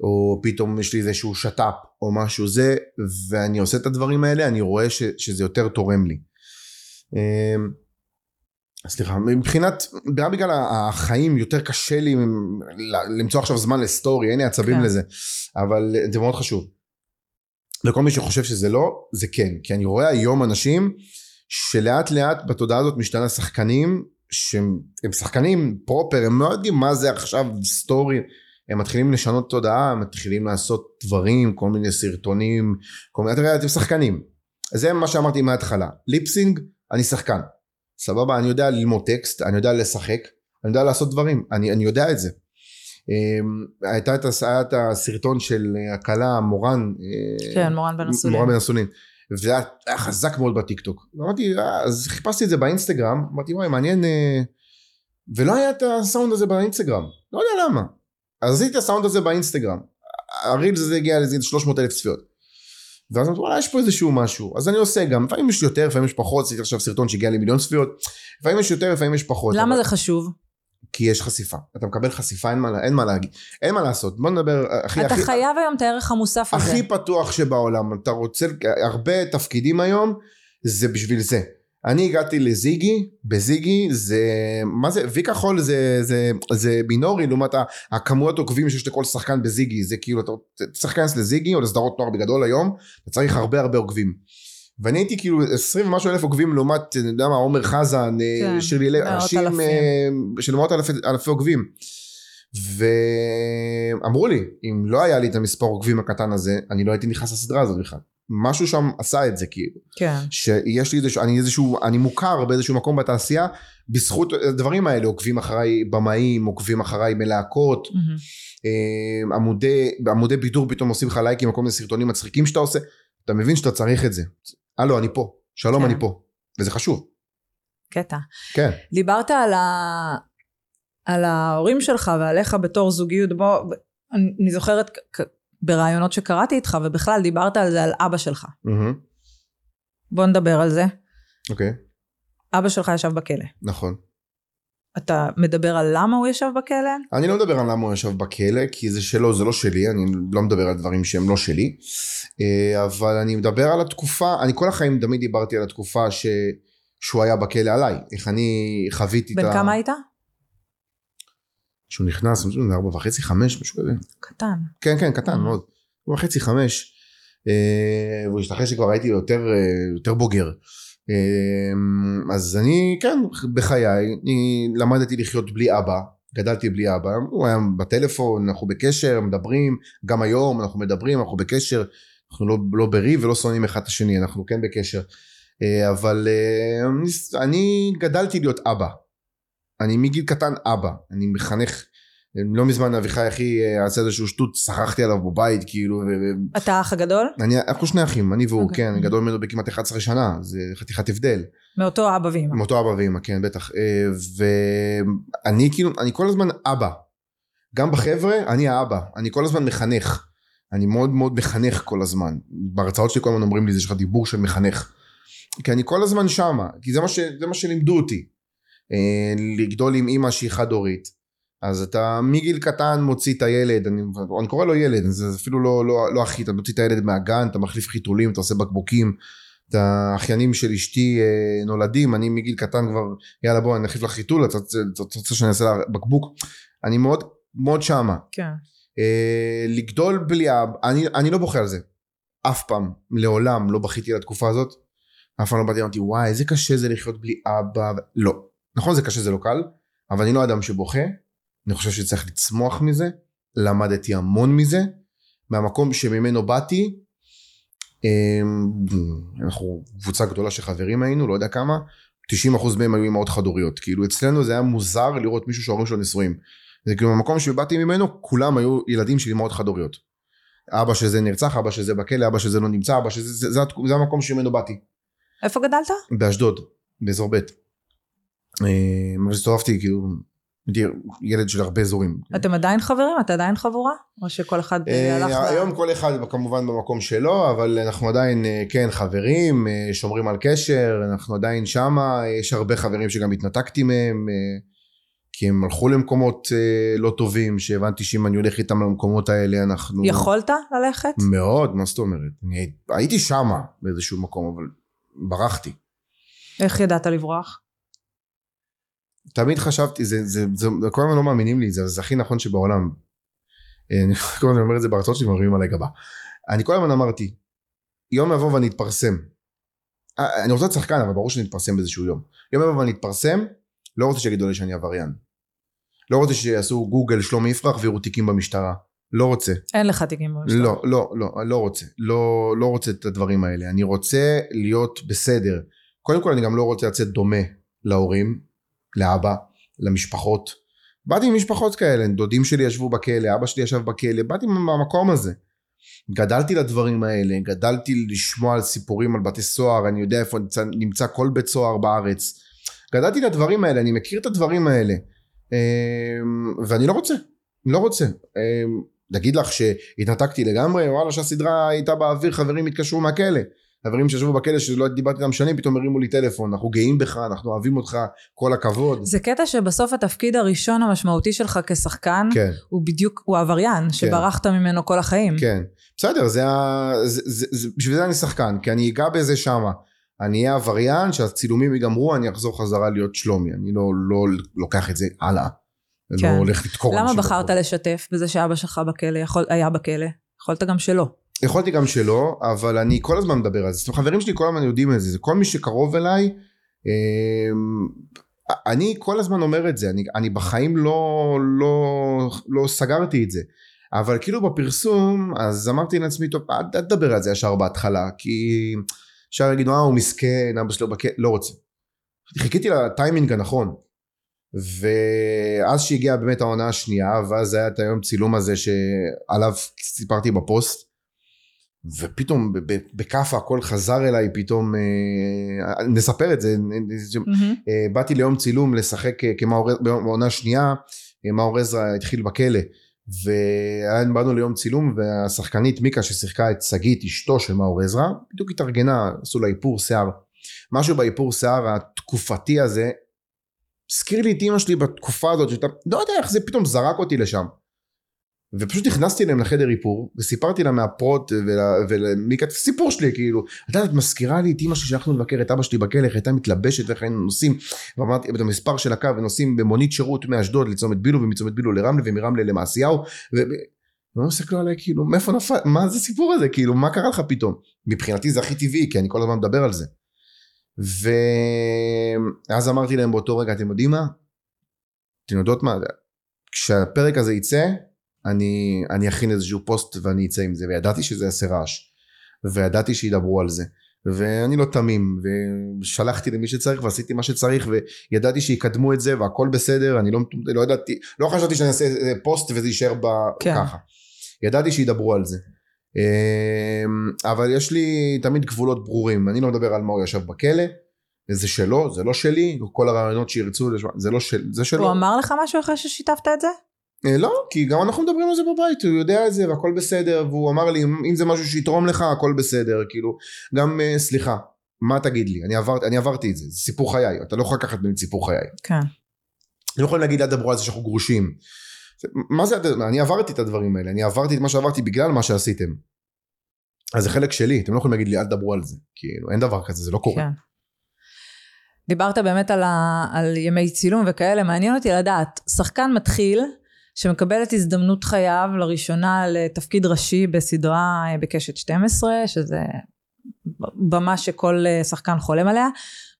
Speaker 1: או פתאום יש לי איזשהו שת"פ או משהו זה ואני עושה את הדברים האלה אני רואה ש, שזה יותר תורם לי אמ, סליחה מבחינת גם בגלל החיים יותר קשה לי למצוא עכשיו זמן לסטורי אין לי עצבים כן. לזה אבל זה מאוד חשוב לכל מי שחושב שזה לא זה כן. כי אני רואה היום אנשים שלאט לאט בתודעה הזאת משתנה שחקנים שהם שחקנים פרופר הם לא יודעים מה זה עכשיו סטורי. הם מתחילים לשנות תודעה הם מתחילים לעשות דברים כל מיני סרטונים כל מיני תראה אתם שחקנים. זה מה שאמרתי מההתחלה. ליפסינג אני שחקן. סבבה? אני יודע ללמוד טקסט אני יודע לשחק אני יודע לעשות דברים. אני, אני יודע את זה הייתה את, את הסרטון של הכלה מורן
Speaker 2: אה, כן מורן בן אסולין.
Speaker 1: מורן בן אסולין. וזה היה חזק מאוד בטיק טוק אמרתי אה, אז חיפשתי את זה באינסטגרם אמרתי וואי מעניין אה, ולא היה את הסאונד הזה באינסטגרם. לא יודע למה. אז עשיתי את הסאונד הזה באינסטגרם. הרילס הזה הגיע לאיזה 300 אלף צפיות. ואז אמרתי וואלה יש פה איזשהו משהו אז אני עושה גם לפעמים יש יותר לפעמים יש פחות עשיתי עכשיו סרטון שהגיע למיליון צפיות. לפעמים יש יותר לפעמים יש פחות
Speaker 2: למה אבל... זה חשוב?
Speaker 1: כי יש חסיפה אתה מקבל חשיפה אין מה, אין מה להגיד. אין מה לעשות. בוא נדבר
Speaker 2: הכי אתה הכי, חייב היום את הערך המוסף
Speaker 1: הזה. הכי פתוח שבעולם. אתה רוצה הרבה תפקידים היום זה בשביל זה. אני הגעתי לזיגי, בזיגי זה, מה זה, וי כחול זה, זה, זה מינורי לעומת הכמויות עוקבים שיש לכל שחקן בזיגי, זה כאילו אתה צריך להיכנס לזיגי או לסדרות נוער בגדול היום, אתה צריך הרבה הרבה עוקבים. ואני הייתי כאילו עשרים ומשהו אלף עוקבים לעומת, אני יודע מה, עומר חזן, אה, כן, שירלי לב, אנשים אה, של מאות אלפי, אלפי עוקבים. ואמרו לי, אם לא היה לי את המספר עוקבים הקטן הזה, אני לא הייתי נכנס לסדרה הזאת בכלל. משהו שם עשה את זה כאילו.
Speaker 2: כן.
Speaker 1: שיש לי איזשהו, אני איזשהו, אני מוכר באיזשהו מקום בתעשייה בזכות הדברים האלה, עוקבים אחריי במאים, עוקבים אחריי מלהקות, mm-hmm. עמודי, עמודי בידור פתאום עושים לך לייקים כל מיני סרטונים מצחיקים שאתה עושה, אתה מבין שאתה צריך את זה. הלו, אני פה, שלום, כן. אני פה, וזה חשוב.
Speaker 2: קטע.
Speaker 1: כן.
Speaker 2: דיברת על, ה... על ההורים שלך ועליך בתור זוגיות, בוא, אני זוכרת ברעיונות שקראתי איתך, ובכלל דיברת על זה, על אבא שלך. Mm-hmm. בוא נדבר על זה.
Speaker 1: אוקיי. Okay.
Speaker 2: אבא שלך ישב בכלא.
Speaker 1: נכון.
Speaker 2: אתה מדבר על למה הוא ישב בכלא?
Speaker 1: אני לא מדבר על למה הוא ישב בכלא, כי זה שלו, זה לא שלי, אני לא מדבר על דברים שהם לא שלי. אה, אבל אני מדבר על התקופה, אני כל החיים תמיד דיברתי על התקופה ש... שהוא היה בכלא עליי. איך אני חוויתי
Speaker 2: את ה... בן כמה היית?
Speaker 1: שהוא נכנס, זה ארבע וחצי, חמש, משהו כזה.
Speaker 2: קטן.
Speaker 1: כן, כן, קטן מאוד. ארבע וחצי, חמש. אה, והוא השתחרר שכבר הייתי יותר, אה, יותר בוגר. אה, אז אני, כן, בחיי, אני למדתי לחיות בלי אבא, גדלתי בלי אבא, הוא היה בטלפון, אנחנו בקשר, מדברים, גם היום אנחנו מדברים, אנחנו בקשר, אנחנו לא, לא בריב ולא שונאים אחד את השני, אנחנו כן בקשר. אבל אני גדלתי להיות אבא. אני מגיל קטן אבא, אני מחנך לא מזמן אביחי אחי אה, עשה איזשהו שטות, צחקתי עליו בבית, כאילו, ו-
Speaker 2: אתה האח הגדול?
Speaker 1: אני, אנחנו שני אחים, אני והוא,
Speaker 2: אוקיי.
Speaker 1: כן, אני גדול ממנו בכמעט 11 שנה, זה חתיכת הבדל.
Speaker 2: מאותו אבא ואמא.
Speaker 1: מאותו אבא ואמא, כן, בטח. אה, ואני כאילו, אני כל הזמן אבא. גם בחבר'ה, אני האבא. אני כל הזמן מחנך. אני מאוד מאוד מחנך כל הזמן. בהרצאות שלי כל הזמן אומרים לי, יש לך דיבור של מחנך. כי אני כל הזמן שמה, כי זה מה, ש, זה מה שלימדו אותי. אה, לגדול עם אימא שהיא חד הורית. אז אתה מגיל קטן מוציא את הילד, אני, אני קורא לו ילד, זה אפילו לא, לא, לא אחי, אתה מוציא את הילד מהגן, אתה מחליף חיתולים, אתה עושה בקבוקים, את האחיינים של אשתי אה, נולדים, אני מגיל קטן כבר, יאללה בוא אני נחליף לך חיתול, אתה רוצה- שאני אעשה לה בקבוק, אני מאוד מאוד שמה.
Speaker 2: כן.
Speaker 1: אה, לגדול בלי אני, אני לא בוכה על זה, אף פעם, לעולם לא בכיתי על התקופה הזאת, אף פעם לא באתי ואמרתי וואי איזה קשה זה לחיות בלי אבא, ו-" לא, נכון זה קשה זה לא קל, אבל אני לא אדם שבוכה, אני חושב שצריך לצמוח מזה, למדתי המון מזה, מהמקום שממנו באתי, אמ, אנחנו קבוצה גדולה של חברים היינו, לא יודע כמה, 90% מהם היו אימהות חד-הוריות, כאילו אצלנו זה היה מוזר לראות מישהו שההורים שלו נשואים. זה כאילו המקום שבאתי ממנו, כולם היו ילדים של אימהות חד-הוריות. אבא שזה נרצח, אבא שזה בכלא, אבא שזה לא נמצא, אבא שזה, זה, זה, זה המקום שממנו באתי.
Speaker 2: איפה גדלת?
Speaker 1: באשדוד, באזור ב'. אבל הסתובבתי כאילו, ילד של הרבה אזורים.
Speaker 2: אתם עדיין חברים? אתה עדיין חבורה? או שכל אחד אה,
Speaker 1: אה,
Speaker 2: הלך...
Speaker 1: היום כל אחד כמובן במקום שלו, אבל אנחנו עדיין אה, כן חברים, שומרים על קשר, אנחנו עדיין שמה, יש הרבה חברים שגם התנתקתי מהם, כי הם הלכו למקומות לא טובים, שהבנתי שאם אני הולך איתם למקומות האלה אנחנו...
Speaker 2: יכולת ללכת?
Speaker 1: מאוד, מה זאת אומרת? הייתי שמה באיזשהו מקום, אבל ברחתי.
Speaker 2: איך ידעת לברוח?
Speaker 1: תמיד חשבתי, זה, זה, זה, זה כל הזמן לא מאמינים לי, זה, זה הכי נכון שבעולם. אה, אני [LAUGHS] כל הזמן אומר את זה בהרצאות שלי, מרימים עליי גבה. אני כל הזמן אמרתי, יום יבוא ואני אתפרסם. אה, אני רוצה להיות שחקן, אבל ברור שאני אתפרסם באיזשהו יום. יום יבוא ואני אתפרסם, לא רוצה שיגידו לי שאני עבריין. לא רוצה שיעשו גוגל שלומי יפרח ויראו תיקים במשטרה. לא רוצה.
Speaker 2: אין לך תיקים במשטרה.
Speaker 1: לא, לא, לא, לא רוצה. לא, לא רוצה את הדברים האלה. אני רוצה להיות בסדר. קודם כל אני גם לא רוצה לצאת דומה להורים, לאבא, למשפחות. באתי ממשפחות כאלה, דודים שלי ישבו בכלא, אבא שלי ישב בכלא, באתי מהמקום הזה. גדלתי לדברים האלה, גדלתי לשמוע על סיפורים על בתי סוהר, אני יודע איפה נמצא, נמצא כל בית סוהר בארץ. גדלתי לדברים האלה, אני מכיר את הדברים האלה. אמ, ואני לא רוצה, לא רוצה. אמ, להגיד לך שהתנתקתי לגמרי, וואלה שהסדרה הייתה באוויר, חברים התקשרו מהכלא. חברים שישבו בכלא שלא דיברתי איתם שנים, פתאום הרימו לי טלפון, אנחנו גאים בך, אנחנו אוהבים אותך, כל הכבוד.
Speaker 2: זה קטע שבסוף התפקיד הראשון המשמעותי שלך כשחקן,
Speaker 1: כן,
Speaker 2: הוא בדיוק, הוא עבריין, שברחת ממנו כל החיים.
Speaker 1: כן. בסדר, זה. זה, זה, זה, בשביל זה אני שחקן, כי אני אגע בזה שמה. אני אהיה עבריין, שהצילומים ייגמרו, אני אחזור חזרה להיות שלומי. אני לא, לא לוקח את זה הלאה. אני
Speaker 2: כן.
Speaker 1: לא הולך לדקור
Speaker 2: למה בחרת. לשתף בזה שאבא שלך בכלא, יכול, היה בכלא? יכולת גם שלא.
Speaker 1: יכולתי גם שלא, אבל אני כל הזמן מדבר על זה. זאת אומרת, חברים שלי כל הזמן יודעים את זה. זה כל מי שקרוב אליי, אמ, אני כל הזמן אומר את זה. אני, אני בחיים לא, לא, לא סגרתי את זה. אבל כאילו בפרסום, אז אמרתי לעצמי, טוב, אל תדבר על זה ישר בהתחלה, כי אפשר להגיד, אה, הוא מסכן, אבא שלו בכלא, לא רוצה. חיכיתי לטיימינג הנכון. ואז שהגיעה באמת העונה השנייה, ואז היה את היום צילום הזה שעליו סיפרתי בפוסט, ופתאום בכאפה הכל חזר אליי פתאום, אה, נספר את זה. אה, באתי ליום צילום לשחק אה, כמאור, בעונה שנייה, אה, מאור עזרא התחיל בכלא, ובאנו ליום צילום והשחקנית מיקה ששיחקה את שגית אשתו של מאור עזרא, בדיוק התארגנה, עשו לה איפור שיער. משהו באיפור שיער התקופתי הזה, הזכיר לי את אימא שלי בתקופה הזאת, שאתה, לא יודע איך זה פתאום זרק אותי לשם. ופשוט נכנסתי אליהם לחדר איפור וסיפרתי לה מהפרוט ול- ולמיקה את הסיפור שלי כאילו. את יודעת את מזכירה לי את אימא שלי שהלכנו לבקר את אבא שלי בכלא איך הייתה מתלבשת ואיך היינו נוסעים ואמרתי את המספר של הקו ונוסעים במונית שירות מאשדוד לצומת בילו ומצומת בילו לרמלה ומרמלה למעשיהו ו... והם הסתכלו עליי כאילו מאיפה נפל מה זה הסיפור הזה? כאילו מה קרה לך פתאום? מבחינתי זה הכי טבעי כי אני כל הזמן מדבר על זה. ואז אמרתי להם באותו רגע אתם יודעים מה? אתם יודעות מה? כשהפרק הזה יצא אני, אני אכין איזשהו פוסט ואני אצא עם זה וידעתי שזה יעשה רעש וידעתי שידברו על זה ואני לא תמים, ושלחתי למי שצריך ועשיתי מה שצריך, וידעתי שיקדמו את זה והכל בסדר, אני לא, לא ידעתי, לא חשבתי שאני אעשה פוסט וזה יישאר ב... כן. ככה. ידעתי שידברו על זה. אמ, אבל יש לי תמיד גבולות ברורים, אני לא מדבר על מה הוא ישב בכלא, זה שלו, זה לא שלי, כל הרעיונות שירצו, זה לא של, זה שלו.
Speaker 2: הוא אמר לך משהו אחרי ששיתפת את זה?
Speaker 1: אה, לא, כי גם אנחנו מדברים על זה בבית, הוא יודע את זה והכל בסדר, והוא אמר לי אם זה משהו שיתרום לך הכל בסדר, כאילו, גם אה, סליחה, מה תגיד לי, אני, עבר, אני עברתי את זה, זה סיפור חיי, אתה לא יכול לקחת ממני סיפור חיי.
Speaker 2: כן.
Speaker 1: לא יכולים להגיד אל תדברו על זה שאנחנו גרושים. מה זה, אני עברתי את הדברים האלה, אני עברתי את מה שעברתי בגלל מה שעשיתם. אז זה חלק שלי, אתם לא יכולים להגיד לי אל תדברו על זה, כאילו אין דבר כזה, זה לא קורה. כן.
Speaker 2: דיברת באמת על, ה, על ימי צילום וכאלה, מעניין אותי לדעת, שחקן מתחיל שמקבל את הזדמנות חייו לראשונה לתפקיד ראשי בסדרה אה, בקשת 12, שזה במה שכל אה, שחקן חולם עליה,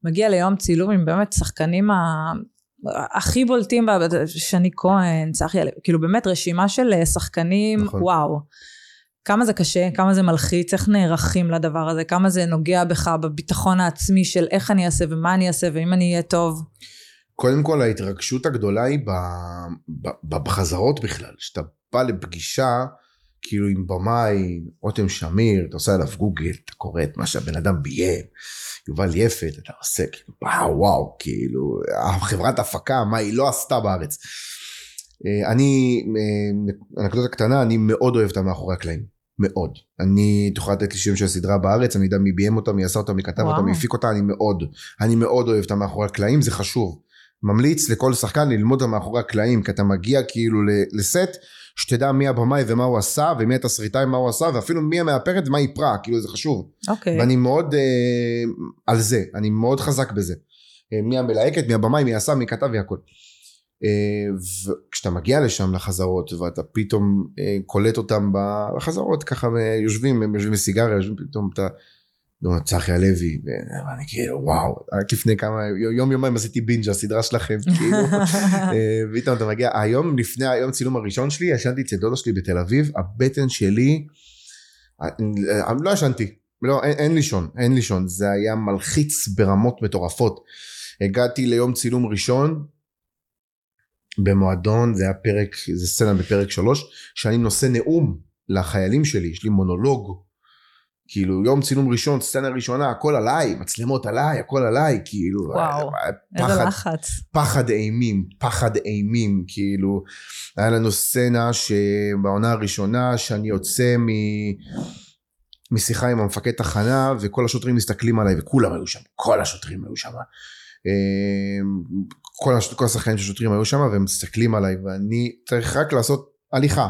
Speaker 2: מגיע ליום צילום עם באמת שחקנים ה... הכי בולטים, שני כהן, צחי, כאילו באמת רשימה של אה, שחקנים, נכון. וואו. כמה זה קשה, כמה זה מלחיץ, איך נערכים לדבר הזה, כמה זה נוגע בך בביטחון העצמי של איך אני אעשה ומה אני אעשה ואם אני אהיה טוב.
Speaker 1: קודם כל ההתרגשות הגדולה היא בחזרות בכלל, שאתה בא לפגישה כאילו עם במאי, רותם שמיר, אתה עושה עליו גוגל, אתה קורא את מה שהבן אדם ביים, יובל יפת, אתה עושה כאילו וואו וואו, כאילו החברת הפקה, מה היא לא עשתה בארץ. אה, אני, אה, אנקדוטה קטנה, אני מאוד אוהב את המאחורי הקלעים. מאוד. אני, תוכל לתת לי שם של סדרה בארץ, אני יודע מי ביים אותה, מי עשה אותה, מי כתב אותה, מי הפיק אותה, אני מאוד, אני מאוד אוהב את המאחורי הקלעים, זה חשוב. ממליץ לכל שחקן ללמוד את המאחורי הקלעים, כי אתה מגיע כאילו לסט, שתדע מי הבמאי ומה הוא עשה, ומי התסריטאי ומה הוא עשה, ואפילו מי המאפרת ומה איפרה, כאילו זה חשוב.
Speaker 2: אוקיי.
Speaker 1: ואני מאוד אה, על זה, אני מאוד חזק בזה. אה, מי המלהקת, מי הבמאי, מי עשה, מי כתב והכל. אה, וכשאתה מגיע לשם לחזרות ואתה פתאום אה, קולט אותם בחזרות ככה יושבים הם יושבים בסיגריה יושבים פתאום אתה צחי הלוי ואני כאילו וואו רק לפני כמה יום יומיים עשיתי בינג'ה הסדרה שלכם [LAUGHS] כאילו. אה, ופתאום אתה מגיע היום לפני היום צילום הראשון שלי ישנתי אצל דודה שלי בתל אביב הבטן שלי אני לא ישנתי לא אין, אין לישון אין לישון זה היה מלחיץ ברמות מטורפות. הגעתי ליום צילום ראשון במועדון זה היה פרק זה סצנה בפרק שלוש שאני נושא נאום לחיילים שלי יש לי מונולוג כאילו יום צילום ראשון סצנה ראשונה הכל עליי מצלמות עליי הכל עליי כאילו
Speaker 2: וואו פחד, איזה לחץ.
Speaker 1: פחד אימים פחד אימים כאילו היה לנו סצנה שבעונה הראשונה שאני יוצא מ... משיחה עם המפקד תחנה וכל השוטרים מסתכלים עליי וכולם היו שם כל השוטרים היו שם. אמ, כל, הש... כל השחקנים של שוטרים היו שם והם מסתכלים עליי ואני צריך רק לעשות הליכה.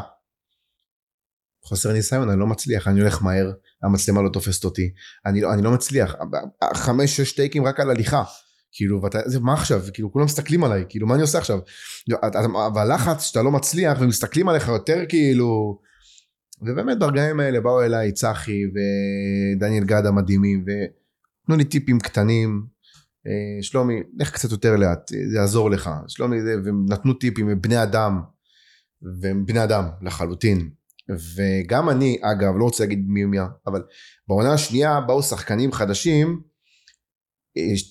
Speaker 1: חוסר ניסיון אני לא מצליח אני הולך מהר המצלמה לא תופסת אותי. אני לא, אני לא מצליח. חמש שש טייקים רק על הליכה. כאילו ואתה זה מה עכשיו? כאילו כולם מסתכלים עליי. כאילו מה אני עושה עכשיו? והלחץ שאתה לא מצליח ומסתכלים עליך יותר כאילו ובאמת ברגעים האלה באו אליי צחי ודניאל גד המדהימים ונתנו לי טיפים קטנים. אה, שלומי, לך קצת יותר לאט, זה יעזור לך. שלומי, זה, והם טיפים, הם בני אדם, והם בני אדם לחלוטין. וגם אני, אגב, לא רוצה להגיד מי ומי, אבל בעונה השנייה באו שחקנים חדשים,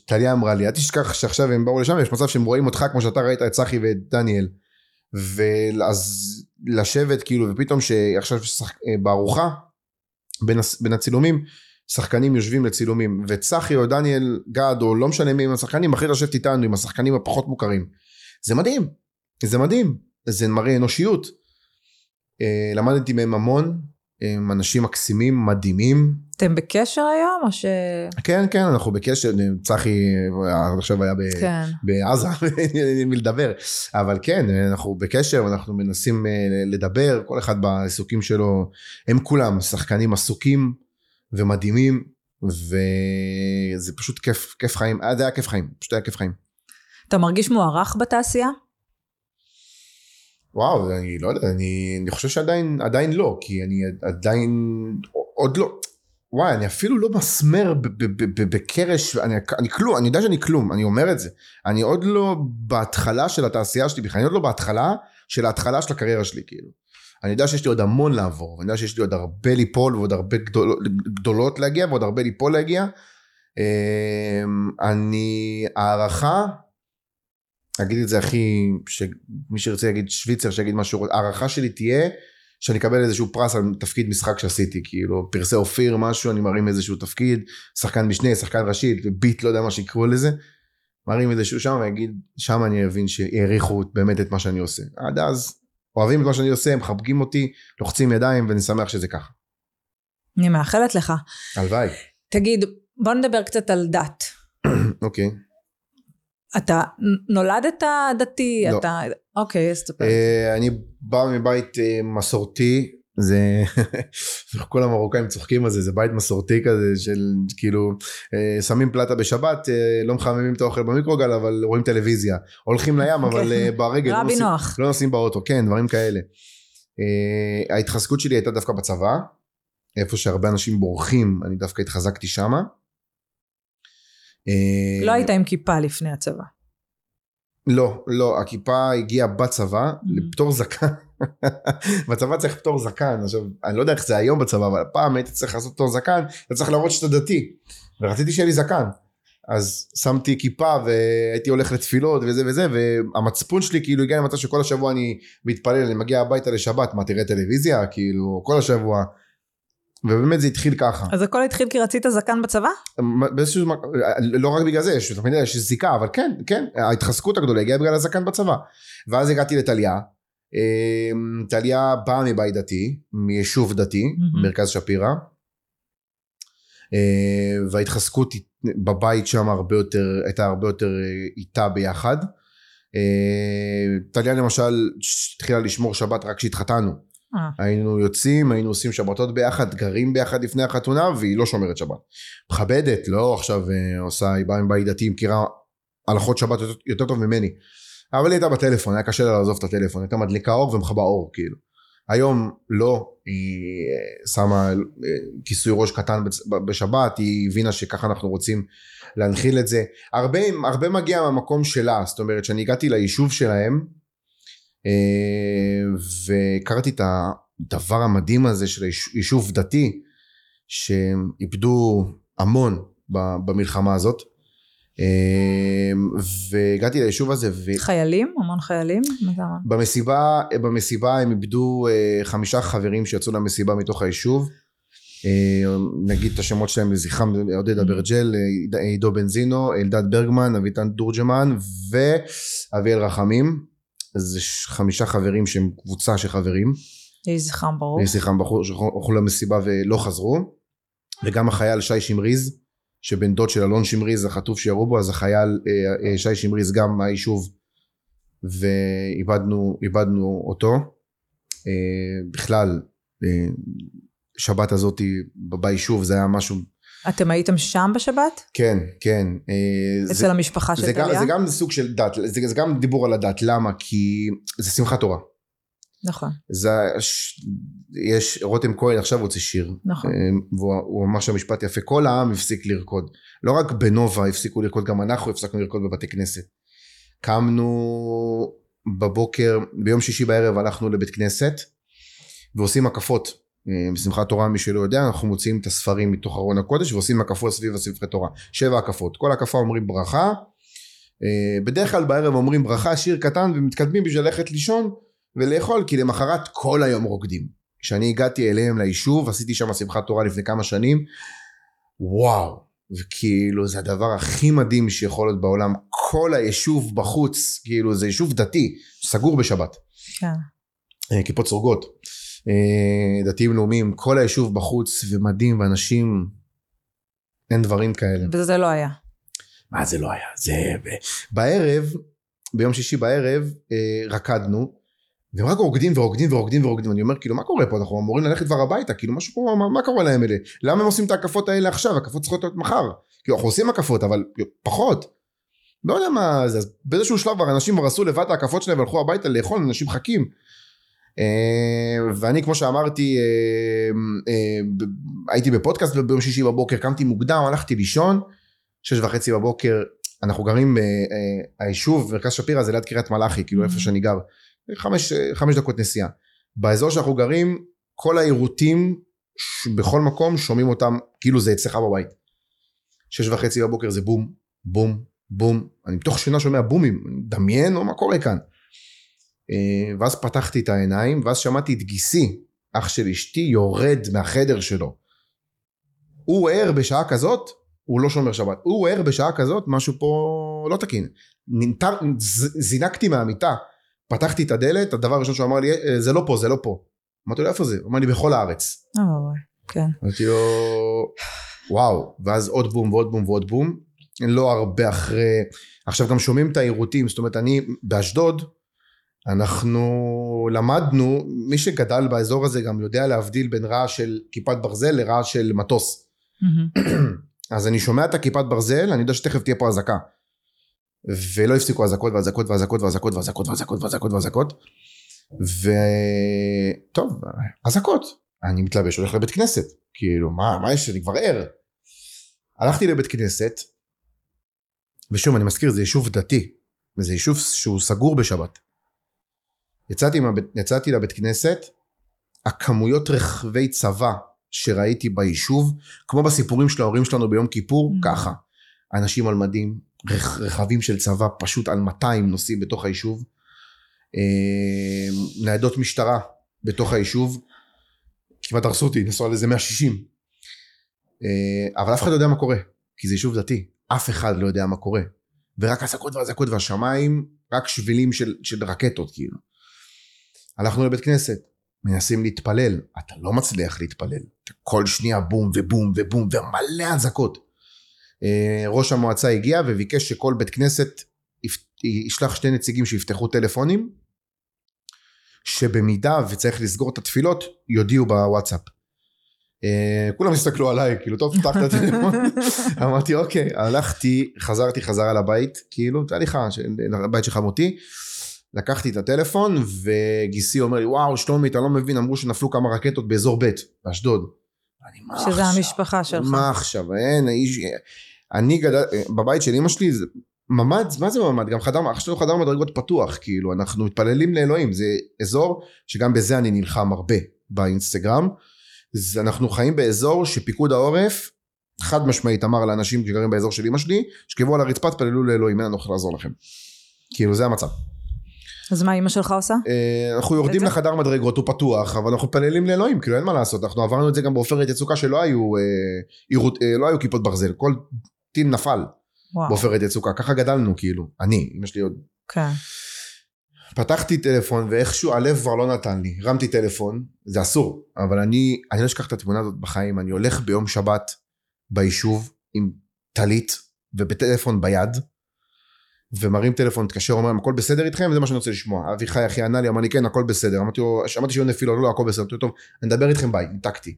Speaker 1: טליה אמרה לי, אל תשכח שעכשיו הם באו לשם, יש מצב שהם רואים אותך כמו שאתה ראית את צחי ואת דניאל. ואז לשבת כאילו, ופתאום שעכשיו ששח... אה, בארוחה, בין, בין הצילומים, שחקנים יושבים לצילומים וצחי או דניאל גד או לא משנה מי עם השחקנים אחרי לשבת איתנו עם השחקנים הפחות מוכרים זה מדהים זה מדהים זה מראה אנושיות למדתי מהם המון הם אנשים מקסימים מדהימים
Speaker 2: אתם בקשר היום או ש...
Speaker 1: כן כן אנחנו בקשר צחי עכשיו היה ב... כן. בעזה [LAUGHS] אין לי מי לדבר אבל כן אנחנו בקשר ואנחנו מנסים אה, לדבר כל אחד בעיסוקים שלו הם כולם שחקנים עסוקים ומדהימים וזה פשוט כיף, כיף חיים, אה, זה היה כיף חיים, פשוט היה כיף חיים.
Speaker 2: אתה מרגיש מוערך בתעשייה?
Speaker 1: וואו, אני לא יודע, אני, אני חושב שעדיין עדיין לא, כי אני עדיין עוד לא, וואי, אני אפילו לא מסמר בקרש, אני, אני כלום, אני יודע שאני כלום, אני אומר את זה. אני עוד לא בהתחלה של התעשייה שלי בכלל, אני עוד לא בהתחלה של ההתחלה של הקריירה שלי, כאילו. אני יודע שיש לי עוד המון לעבור, ואני יודע שיש לי עוד הרבה ליפול ועוד הרבה גדול, גדולות להגיע ועוד הרבה ליפול להגיע. אמ, אני, הערכה, אגיד את זה הכי, שמי שירצה להגיד שוויצר, שיגיד משהו, הערכה שלי תהיה שאני אקבל איזשהו פרס על תפקיד משחק שעשיתי, כאילו פרסי אופיר משהו, אני מרים איזשהו תפקיד, שחקן משנה, שחקן ראשי, ביט, לא יודע מה שיקראו לזה, מרים איזשהו שם ואגיד, שם אני אבין שהעריכו באמת את מה שאני עושה. עד אז, אוהבים את מה שאני עושה, מחבקים אותי, לוחצים ידיים ואני שמח שזה ככה.
Speaker 2: אני מאחלת לך.
Speaker 1: הלוואי.
Speaker 2: תגיד, בוא נדבר קצת על דת. [CLEARS THROAT]
Speaker 1: אוקיי.
Speaker 2: אתה נולדת דתי?
Speaker 1: לא.
Speaker 2: אתה... אוקיי, אז תספר.
Speaker 1: אה, אני בא מבית אה, מסורתי, זה [LAUGHS] כל המרוקאים צוחקים על זה, זה בית מסורתי כזה של כאילו אה, שמים פלטה בשבת, לא מחממים את האוכל במיקרוגל אבל רואים טלוויזיה, הולכים לים אבל
Speaker 2: כן.
Speaker 1: ברגל, לא
Speaker 2: רבי
Speaker 1: נוסעים-. לא נוסעים באוטו, כן דברים כאלה. ההתחזקות שלי הייתה דווקא בצבא, איפה שהרבה אנשים בורחים, אני דווקא התחזקתי שמה.
Speaker 2: לא היית עם כיפה לפני הצבא.
Speaker 1: לא, לא, הכיפה הגיעה בצבא,
Speaker 2: Mm-hmm.
Speaker 1: לפטור זקן. [LAUGHS] בצבא צריך פטור זקן, עכשיו, אני לא יודע איך זה היום בצבא, אבל פעם הייתי צריך לעשות פטור זקן, אתה צריך להראות שאתה דתי. ורציתי שיהיה לי זקן. אז שמתי כיפה והייתי הולך לתפילות וזה וזה, והמצפון שלי כאילו הגיע למצב שכל השבוע אני מתפלל, אני מגיע הביתה לשבת, מה תראה טלוויזיה? כאילו, כל השבוע. ובאמת זה התחיל ככה.
Speaker 2: אז הכל התחיל כי רצית זקן בצבא?
Speaker 1: באיזשהו זמן, לא רק בגלל זה, יש תמיד יש זיקה, אבל כן, כן, ההתחזקות הגדולה הגיעה בגלל הזקן בצבא. ואז הגעתי לטליה, אמ, טליה באה מבית דתי, מיישוב דתי,
Speaker 2: מהמם.
Speaker 1: מרכז שפירא, אה, וההתחזקות בבית שם הרבה יותר, הייתה הרבה יותר אה, איתה ביחד. אה, טליה למשל התחילה לשמור שבת רק כשהתחתנו.
Speaker 2: אה.
Speaker 1: היינו יוצאים, היינו עושים שבתות ביחד, גרים ביחד לפני החתונה, והיא לא שומרת שבת. מכבדת, לא עכשיו אה, עושה, היא באה מבית דתי, מכירה הלכות שבת יותר, טוב ממני. אבל היא הייתה בטלפון, היה קשה לה לעזוב את הטלפון, הייתה מדליקה אור ומכבה אור, כאילו. היום לא, היא אה, שמה כיסוי ראש קטן בשבת, היא הבינה שככה אנחנו רוצים להנחיל את זה. הרבה, הרבה מגיע מהמקום שלה, זאת אומרת, שאני הגעתי ליישוב שלהם, והכרתי את הדבר המדהים הזה של יישוב דתי, שהם איבדו המון במלחמה הזאת. אה, והגעתי ליישוב הזה, ו...
Speaker 2: חיילים? המון חיילים?
Speaker 1: במסיבה, במסיבה הם איבדו אה, חמישה חברים שיצאו למסיבה מתוך היישוב. אה, נגיד את השמות שלהם לזכרם, עודד אברג'ל, אה, עידו בנזינו, אלדד ברגמן, אביטן תורג'מן ואביאל רחמים. זה ש- חמישה חברים שהם קבוצה של חברים.
Speaker 2: יהי זכרם ברור.
Speaker 1: יהי זכרם בחור שהלכו למסיבה ולא חזרו. וגם החייל שי שמריז, שבן דוד של אלון שמריז החטוף שירו בו, אז החייל אה, אה, שי שמריז גם מהיישוב ואיבדנו איבדנו אותו. אה, בכלל, שבת הזאת ביישוב זה היה משהו,
Speaker 2: אתם הייתם שם בשבת?
Speaker 1: כן, כן. אה, זה-
Speaker 2: אצל המשפחה של
Speaker 1: זה
Speaker 2: טליה?
Speaker 1: זה גם סוג של דת, זה, זה גם דיבור על הדת, למה? כי זה שמחת תורה.
Speaker 2: נכון,
Speaker 1: זה, ש- יש, רותם כהן עכשיו הוציא שיר,
Speaker 2: נכון.
Speaker 1: אה, והוא הוא אמר שם משפט יפה, כל העם הפסיק לרקוד. לא רק בנובה הפסיקו לרקוד, גם אנחנו הפסקנו לרקוד בבתי כנסת. קמנו בבוקר, ביום שישי בערב הלכנו לבית כנסת, ועושים הקפות. אה, בשמחת תורה, מי שלא יודע, אנחנו מוציאים את הספרים מתוך ארון הקודש ועושים הקפות סביב הספרי תורה. שבע הקפות. כל הקפה אומרים ברכה. אה, בדרך כלל בערב אומרים ברכה, שיר קטן, ומתקדמים בשביל ללכת לישון ולאכול, כי למחרת כל היום רוקדים. כשאני הגעתי אליהם ליישוב, עשיתי שם שמחת תורה לפני כמה שנים, וואו, וכאילו זה הדבר הכי מדהים שיכול להיות בעולם, כל היישוב בחוץ, כאילו זה יישוב דתי, סגור בשבת,
Speaker 2: כן.
Speaker 1: אה, כיפות סרוגות, אה, דתיים לאומיים, כל היישוב בחוץ ומדהים ואנשים, אין דברים כאלה.
Speaker 2: וזה לא היה.
Speaker 1: מה זה לא היה? זה... בערב, ביום שישי בערב, אה, רקדנו, והם רק רוקדים ורוקדים ורוקדים ורוקדים, אני אומר כאילו מה קורה פה, אנחנו אמורים ללכת כבר הביתה, כאילו משהו פה, מה, מה קורה להם אלה? למה הם עושים את ההקפות האלה עכשיו? הקפות צריכות להיות מחר. כאילו אנחנו עושים הקפות, אבל פחות. לא יודע מה זה, אז באיזשהו שלב אנשים כבר עשו לבד את ההקפות שלהם והלכו הביתה לאכול, אנשים מחכים. אה, ואני כמו שאמרתי, אה, אה, הייתי בפודקאסט ביום שישי בבוקר, קמתי מוקדם, הלכתי לישון, שש וחצי בבוקר, אנחנו גרים, היישוב, מרכז שפירא זה ליד קריית מלאכי, כאילו איפה
Speaker 2: Mhm.
Speaker 1: שאני גר, חמש, חמש דקות נסיעה. באזור שאנחנו גרים, כל העירותים בכל מקום שומעים אותם כאילו זה אצלך בבית. שש וחצי בבוקר זה בום, בום, בום. אני מתוך שינה שומע בומים, מדמיין מה קורה כאן. אה, ואז פתחתי את העיניים, ואז שמעתי את גיסי, אח של אשתי, יורד מהחדר שלו. הוא ער בשעה כזאת, הוא לא שומר שבת. הוא ער בשעה כזאת, משהו פה לא תקין. ננטר, ז- זינקתי מהמיטה, פתחתי את הדלת, הדבר הראשון שהוא אמר לי, "אה, זה לא פה, זה לא פה. אמרתי לו, איפה זה? הוא אמר לי, בכל הארץ.
Speaker 2: אה, וואי, כן.
Speaker 1: אמרתי לו, וואו, ואז עוד בום ועוד בום ועוד בום. לא הרבה אחרי, עכשיו גם שומעים את העירותים, זאת אומרת, אני באשדוד, אנחנו למדנו, מי שגדל באזור הזה גם יודע להבדיל בין רעש של כיפת ברזל לרעש של מטוס. אז אני שומע את הכיפת ברזל, אני יודע שתכף תהיה פה אזעקה. ולא הפסיקו אזעקות ואזעקות ואזעקות ואזעקות ואזעקות ואזעקות ואזעקות ואזעקות. וטוב, אזעקות. אני מתלבש, הולך לבית כנסת. כאילו, מה, מה יש, אני כבר ער. הלכתי לבית כנסת, ושוב, אני מזכיר, זה יישוב דתי. וזה יישוב שהוא סגור בשבת. יצאתי, מהבית, יצאתי לבית כנסת, הכמויות רכבי צבא שראיתי ביישוב, כמו בסיפורים של ההורים שלנו ביום כיפור,
Speaker 2: Mm.
Speaker 1: ככה. אנשים על מדים, רכ, רכבים של צבא פשוט על 200 נוסעים בתוך היישוב, אה, ניידות משטרה בתוך היישוב, כמעט הרסו אותי, נסעו על איזה 160. אה, אבל אף אחד לא יודע מה קורה, כי זה יישוב דתי, אף אחד לא יודע מה קורה. ורק אזעקות ואזעקות והשמיים, רק שבילים של, של רקטות כאילו. הלכנו לבית כנסת, מנסים להתפלל, אתה לא מצליח להתפלל. כל שנייה בום ובום ובום ומלא אזעקות. אה, ראש המועצה הגיע וביקש שכל בית כנסת ישלח שני נציגים שיפתחו טלפונים, שבמידה וצריך לסגור את התפילות, יודיעו בוואטסאפ. אה, כולם הסתכלו עליי, כאילו, טוב, פתח את הטלפון. [LAUGHS] אמרתי, אוקיי, הלכתי, חזרתי חזרה לבית, כאילו, תהליכה, לבית של חמותי. לקחתי את הטלפון, וגיסי אומר לי, וואו, שלומי, אתה לא מבין, אמרו שנפלו כמה רקטות באזור ב', באשדוד.
Speaker 2: שזה
Speaker 1: עכשיו?
Speaker 2: המשפחה שלך.
Speaker 1: מה עכשיו? אין, האיש... אני גדל... בבית של אמא שלי, זה... ממ"ד, מה זה ממ"ד? גם חדר, שלנו חדר מדרגות פתוח, כאילו, אנחנו מתפללים לאלוהים, זה אזור שגם בזה אני נלחם הרבה באינסטגרם. אז אנחנו חיים באזור שפיקוד העורף, חד משמעית אמר לאנשים שגרים באזור של אמא שלי, שכבו על הרצפה, תפללו לאלוהים, אין לנו איך לעזור לכם. כאילו, זה המצב.
Speaker 2: אז מה אימא שלך עושה?
Speaker 1: אה, אנחנו יורדים? לחדר מדרגות, הוא פתוח, אבל אנחנו מתפללים לאלוהים, כאילו אין מה לעשות, אנחנו עברנו את זה גם בעופרת יצוקה שלא היו, אה, עירות- אה, לא היו כיפות ברזל, כל טיל נפל. בעופרת יצוקה, ככה גדלנו כאילו, אני, אמא שלי עוד.
Speaker 2: כן.
Speaker 1: פתחתי טלפון ואיכשהו הלב כבר לא נתן לי, הרמתי טלפון, זה אסור, אבל אני, אני לא אשכח את התמונה הזאת בחיים, אני הולך ביום שבת ביישוב עם טלית ובטלפון ביד, ומרים טלפון, מתקשר, אומר להם, הכל בסדר איתכם? זה מה שאני רוצה לשמוע. אביחי אחי ענה לי, אמר לי, כן, הכל בסדר. אמרתי לו, שמעתי שיהיו נפילות, לא, לא, הכל בסדר. אמרתי לו, טוב, אני אדבר איתכם ביי, ניתקתי.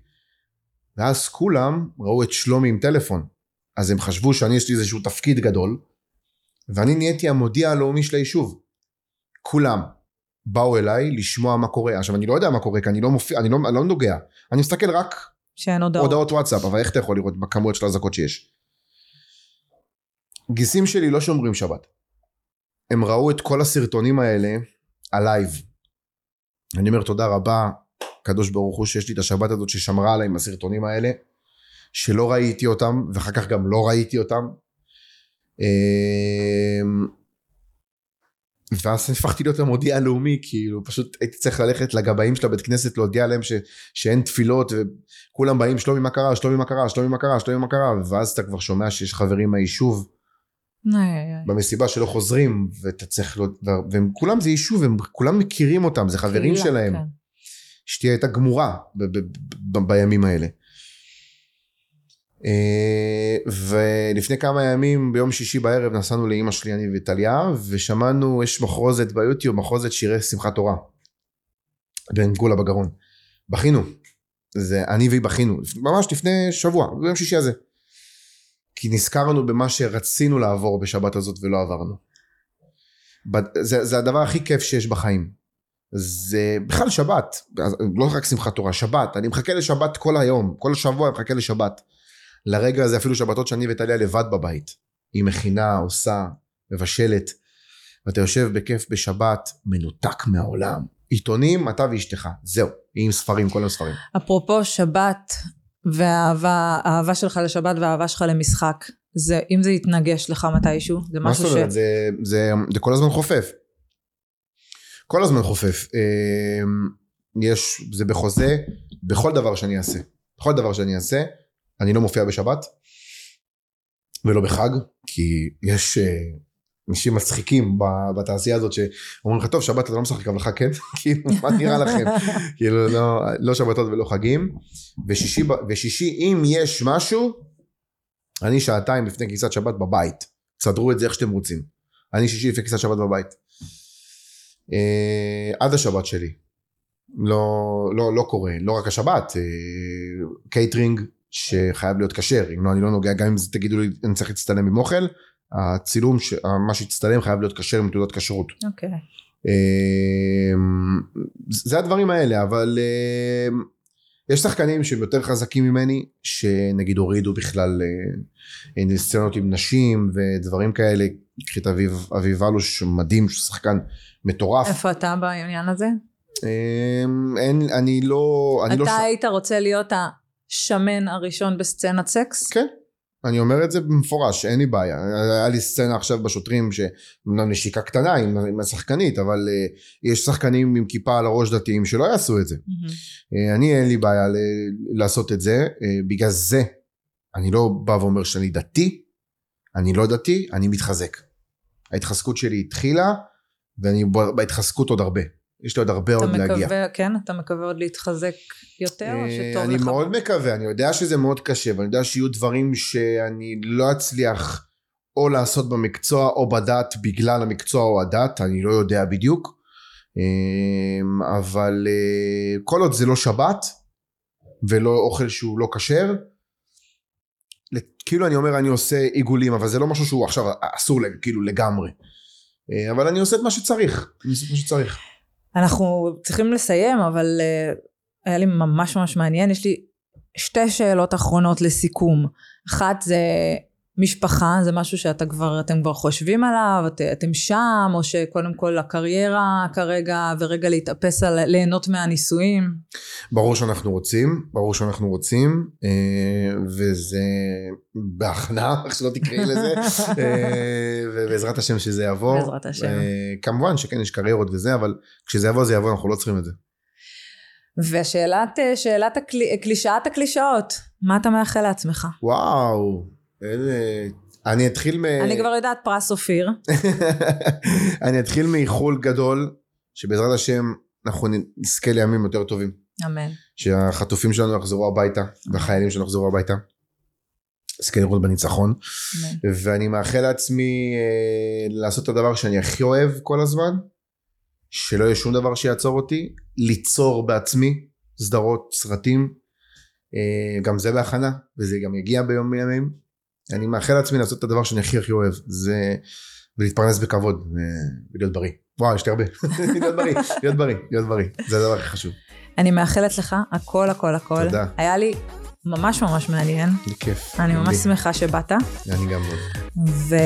Speaker 1: ואז כולם ראו את שלומי עם טלפון. אז הם חשבו שאני, יש לי איזשהו תפקיד גדול, ואני נהייתי המודיע הלאומי של היישוב. כולם באו אליי לשמוע מה קורה. עכשיו, אני לא יודע מה קורה, כי אני לא מופיע, אני לא, אני לא נוגע. אני מסתכל רק
Speaker 2: שאין הודעות.
Speaker 1: הודעות וואטסאפ, אבל איך אתה יכול לראות בכמויות של האזעקות שיש? גיסים שלי לא שומרים שבת. הם ראו את כל הסרטונים האלה ה live. אני אומר תודה רבה, קדוש ברוך הוא שיש לי את השבת הזאת ששמרה עליי עם הסרטונים האלה, שלא ראיתי אותם, ואחר כך גם לא ראיתי אותם. אמ, ואז הפכתי להיות המודיע הלאומי, כאילו פשוט הייתי צריך ללכת לגבאים של הבית כנסת להודיע להם ש, שאין תפילות וכולם באים שלומי מה קרה, שלומי מה קרה, שלומי מה קרה, שלומי מה קרה, ואז אתה כבר שומע שיש חברים מהיישוב. במסיבה שלא חוזרים ואתה צריך, לא, והם כולם זה יישוב, הם כולם מכירים אותם, זה חברים שלהם.
Speaker 2: כן.
Speaker 1: אשתי הייתה גמורה בימים האלה. אה, ולפני כמה ימים ביום שישי בערב נסענו לאימא שלי אני וטליה ושמענו יש מחרוזת ביוטיוב מחרוזת שירי שמחת תורה. בן גולה בגרון. בכינו. זה אני והיא בכינו ממש לפני שבוע ביום שישי הזה. כי נזכרנו במה שרצינו לעבור בשבת הזאת ולא עברנו. זה, זה הדבר הכי כיף שיש בחיים. זה בכלל שבת, לא רק שמחת תורה, שבת, אני מחכה לשבת כל היום, כל השבוע אני מחכה לשבת. לרגע הזה אפילו שבתות שאני וטליה לבד בבית. היא מכינה, עושה, מבשלת, ואתה יושב בכיף בשבת, מנותק מהעולם, עיתונים, אתה ואשתך, זהו, עם ספרים, כל הספרים.
Speaker 2: אפרופו שבת והאהבה האהבה שלך לשבת והאהבה שלך למשחק, זה, אם זה יתנגש לך מתישהו, זה
Speaker 1: מה
Speaker 2: משהו
Speaker 1: זאת
Speaker 2: ש...
Speaker 1: אומרת? זה, זה, זה כל הזמן חופף. כל הזמן חופף. אמ, יש, זה בחוזה, בכל דבר שאני אעשה. בכל דבר שאני אעשה, אני לא מופיע בשבת, ולא בחג, כי יש אה, אנשים מצחיקים בתעשייה הזאת שאומרים לך, טוב, שבת אתה לא משחק, אבל חג כן, [LAUGHS] כאילו, מה נראה לכם? [LAUGHS] כאילו, לא, לא שבתות ולא חגים. ושישי, ושישי, אם יש משהו, אני שעתיים לפני כניסת שבת בבית. תסדרו את זה איך שאתם רוצים. אני שישי לפני כניסת שבת בבית. אה, עד השבת שלי. לא, לא, לא קורה, לא רק השבת, אה, קייטרינג שחייב להיות כשר, אם לא אני לא נוגע, גם אם זה תגידו לי אני צריך להצטלם עם אוכל, הצילום, ש- מה שהצטלם חייב להיות כשר עם תעודת כשרות.
Speaker 2: אוקיי.
Speaker 1: אמ, זה הדברים האלה, אבל אמ, יש שחקנים שהם יותר חזקים ממני, שנגיד הורידו בכלל אה, סצנות עם נשים ודברים כאלה. קחי את אביב, אביב אלוש מדהים, שחקן מטורף.
Speaker 2: איפה אתה בעניין הזה?
Speaker 1: אמ, אין, אני לא, אני
Speaker 2: אתה
Speaker 1: לא, ש-
Speaker 2: היית רוצה להיות השמן הראשון בסצנת סקס?
Speaker 1: כן, אני אומר את זה במפורש, אין לי בעיה. היה לי סצנה עכשיו בשוטרים, שאומנם נשיקה קטנה עם, עם השחקנית, אבל uh, יש שחקנים עם כיפה על הראש דתיים שלא יעשו את זה.
Speaker 2: מהמם.
Speaker 1: Uh, אני אין לי בעיה ל- לעשות את זה, uh, בגלל זה אני לא בא ואומר שאני דתי, אני לא דתי, אני מתחזק. ההתחזקות שלי התחילה, ואני בהתחזקות עוד הרבה. יש לי עוד הרבה
Speaker 2: אתה
Speaker 1: עוד להגיע.
Speaker 2: מקווה, כן? אתה מקווה עוד להתחזק יותר, או
Speaker 1: אה,
Speaker 2: שטוב
Speaker 1: אני
Speaker 2: לך?
Speaker 1: מאוד מקווה, אני יודע שזה מאוד קשה, ואני יודע שיהיו דברים שאני לא אצליח או לעשות במקצוע או בדת בגלל המקצוע או הדת, אני לא יודע בדיוק. אה, אבל אה, כל עוד זה לא שבת, ולא אוכל שהוא לא כשר, כאילו אני אומר אני עושה עיגולים, אבל זה לא משהו שהוא עכשיו אסור כאילו לגמרי. אה, אבל אני עושה את מה שצריך, אני עושה את מה שצריך.
Speaker 2: אנחנו צריכים לסיים, אבל uh, היה לי ממש ממש מעניין. יש לי שתי שאלות אחרונות לסיכום. אחת זה משפחה, זה משהו שאתה כבר, אתם כבר חושבים עליו, את, אתם שם, או שקודם כל הקריירה כרגע, ורגע להתאפס על, ליהנות מהנישואים.
Speaker 1: ברור שאנחנו רוצים, ברור שאנחנו רוצים, אה, וזה בהכנעה, [LAUGHS] איך שלא תקראי לזה, אה, ובעזרת השם שזה יבוא.
Speaker 2: בעזרת השם.
Speaker 1: אה, כמובן שכן, יש קריירות וזה, אבל כשזה יבוא זה יבוא, אנחנו לא צריכים את זה.
Speaker 2: ושאלת, שאלת קלישאת הקלישאות, מה אתה מאחל לעצמך?
Speaker 1: וואו. אני אתחיל מ...
Speaker 2: אני כבר יודעת פרס אופיר. [LAUGHS]
Speaker 1: אני אתחיל מאיחול גדול, שבעזרת השם אנחנו נזכה לימים יותר טובים.
Speaker 2: אמן.
Speaker 1: שהחטופים שלנו יחזרו הביתה, והחיילים שלנו יחזרו הביתה. נזכה לראות בניצחון.
Speaker 2: אמן.
Speaker 1: ואני מאחל לעצמי אה, לעשות את הדבר שאני הכי אוהב כל הזמן, שלא יהיה שום דבר שיעצור אותי, ליצור בעצמי סדרות, סרטים, אה, גם זה בהכנה, וזה גם יגיע ביום מימים. אני מאחל לעצמי לעשות את הדבר שאני הכי הכי אוהב, זה ולהתפרנס בכבוד אה, ולהיות בריא. וואו, יש לי הרבה. [LAUGHS] להיות בריא, להיות בריא, להיות בריא, זה הדבר הכי חשוב.
Speaker 2: אני מאחלת לך הכל הכל הכל.
Speaker 1: תודה.
Speaker 2: היה לי ממש ממש מעניין.
Speaker 1: לי כיף.
Speaker 2: אני ממש. שמחה שבאת.
Speaker 1: אני גם מאוד.
Speaker 2: ו...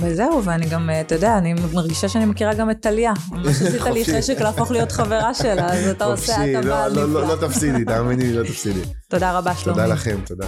Speaker 2: וזהו, ואני גם, אתה יודע, אני מרגישה שאני מכירה גם את טליה. [LAUGHS] ממש עשית לי. חשק להפוך להיות חברה שלה, אז אתה עושה,
Speaker 1: חופשי,
Speaker 2: אתה
Speaker 1: לא-
Speaker 2: בעל
Speaker 1: לא- לא
Speaker 2: נפלא.
Speaker 1: לא תפסידי, תאמיני לי, לא תפסידי.
Speaker 2: תודה רבה, שלומי.
Speaker 1: תודה לכם, תודה.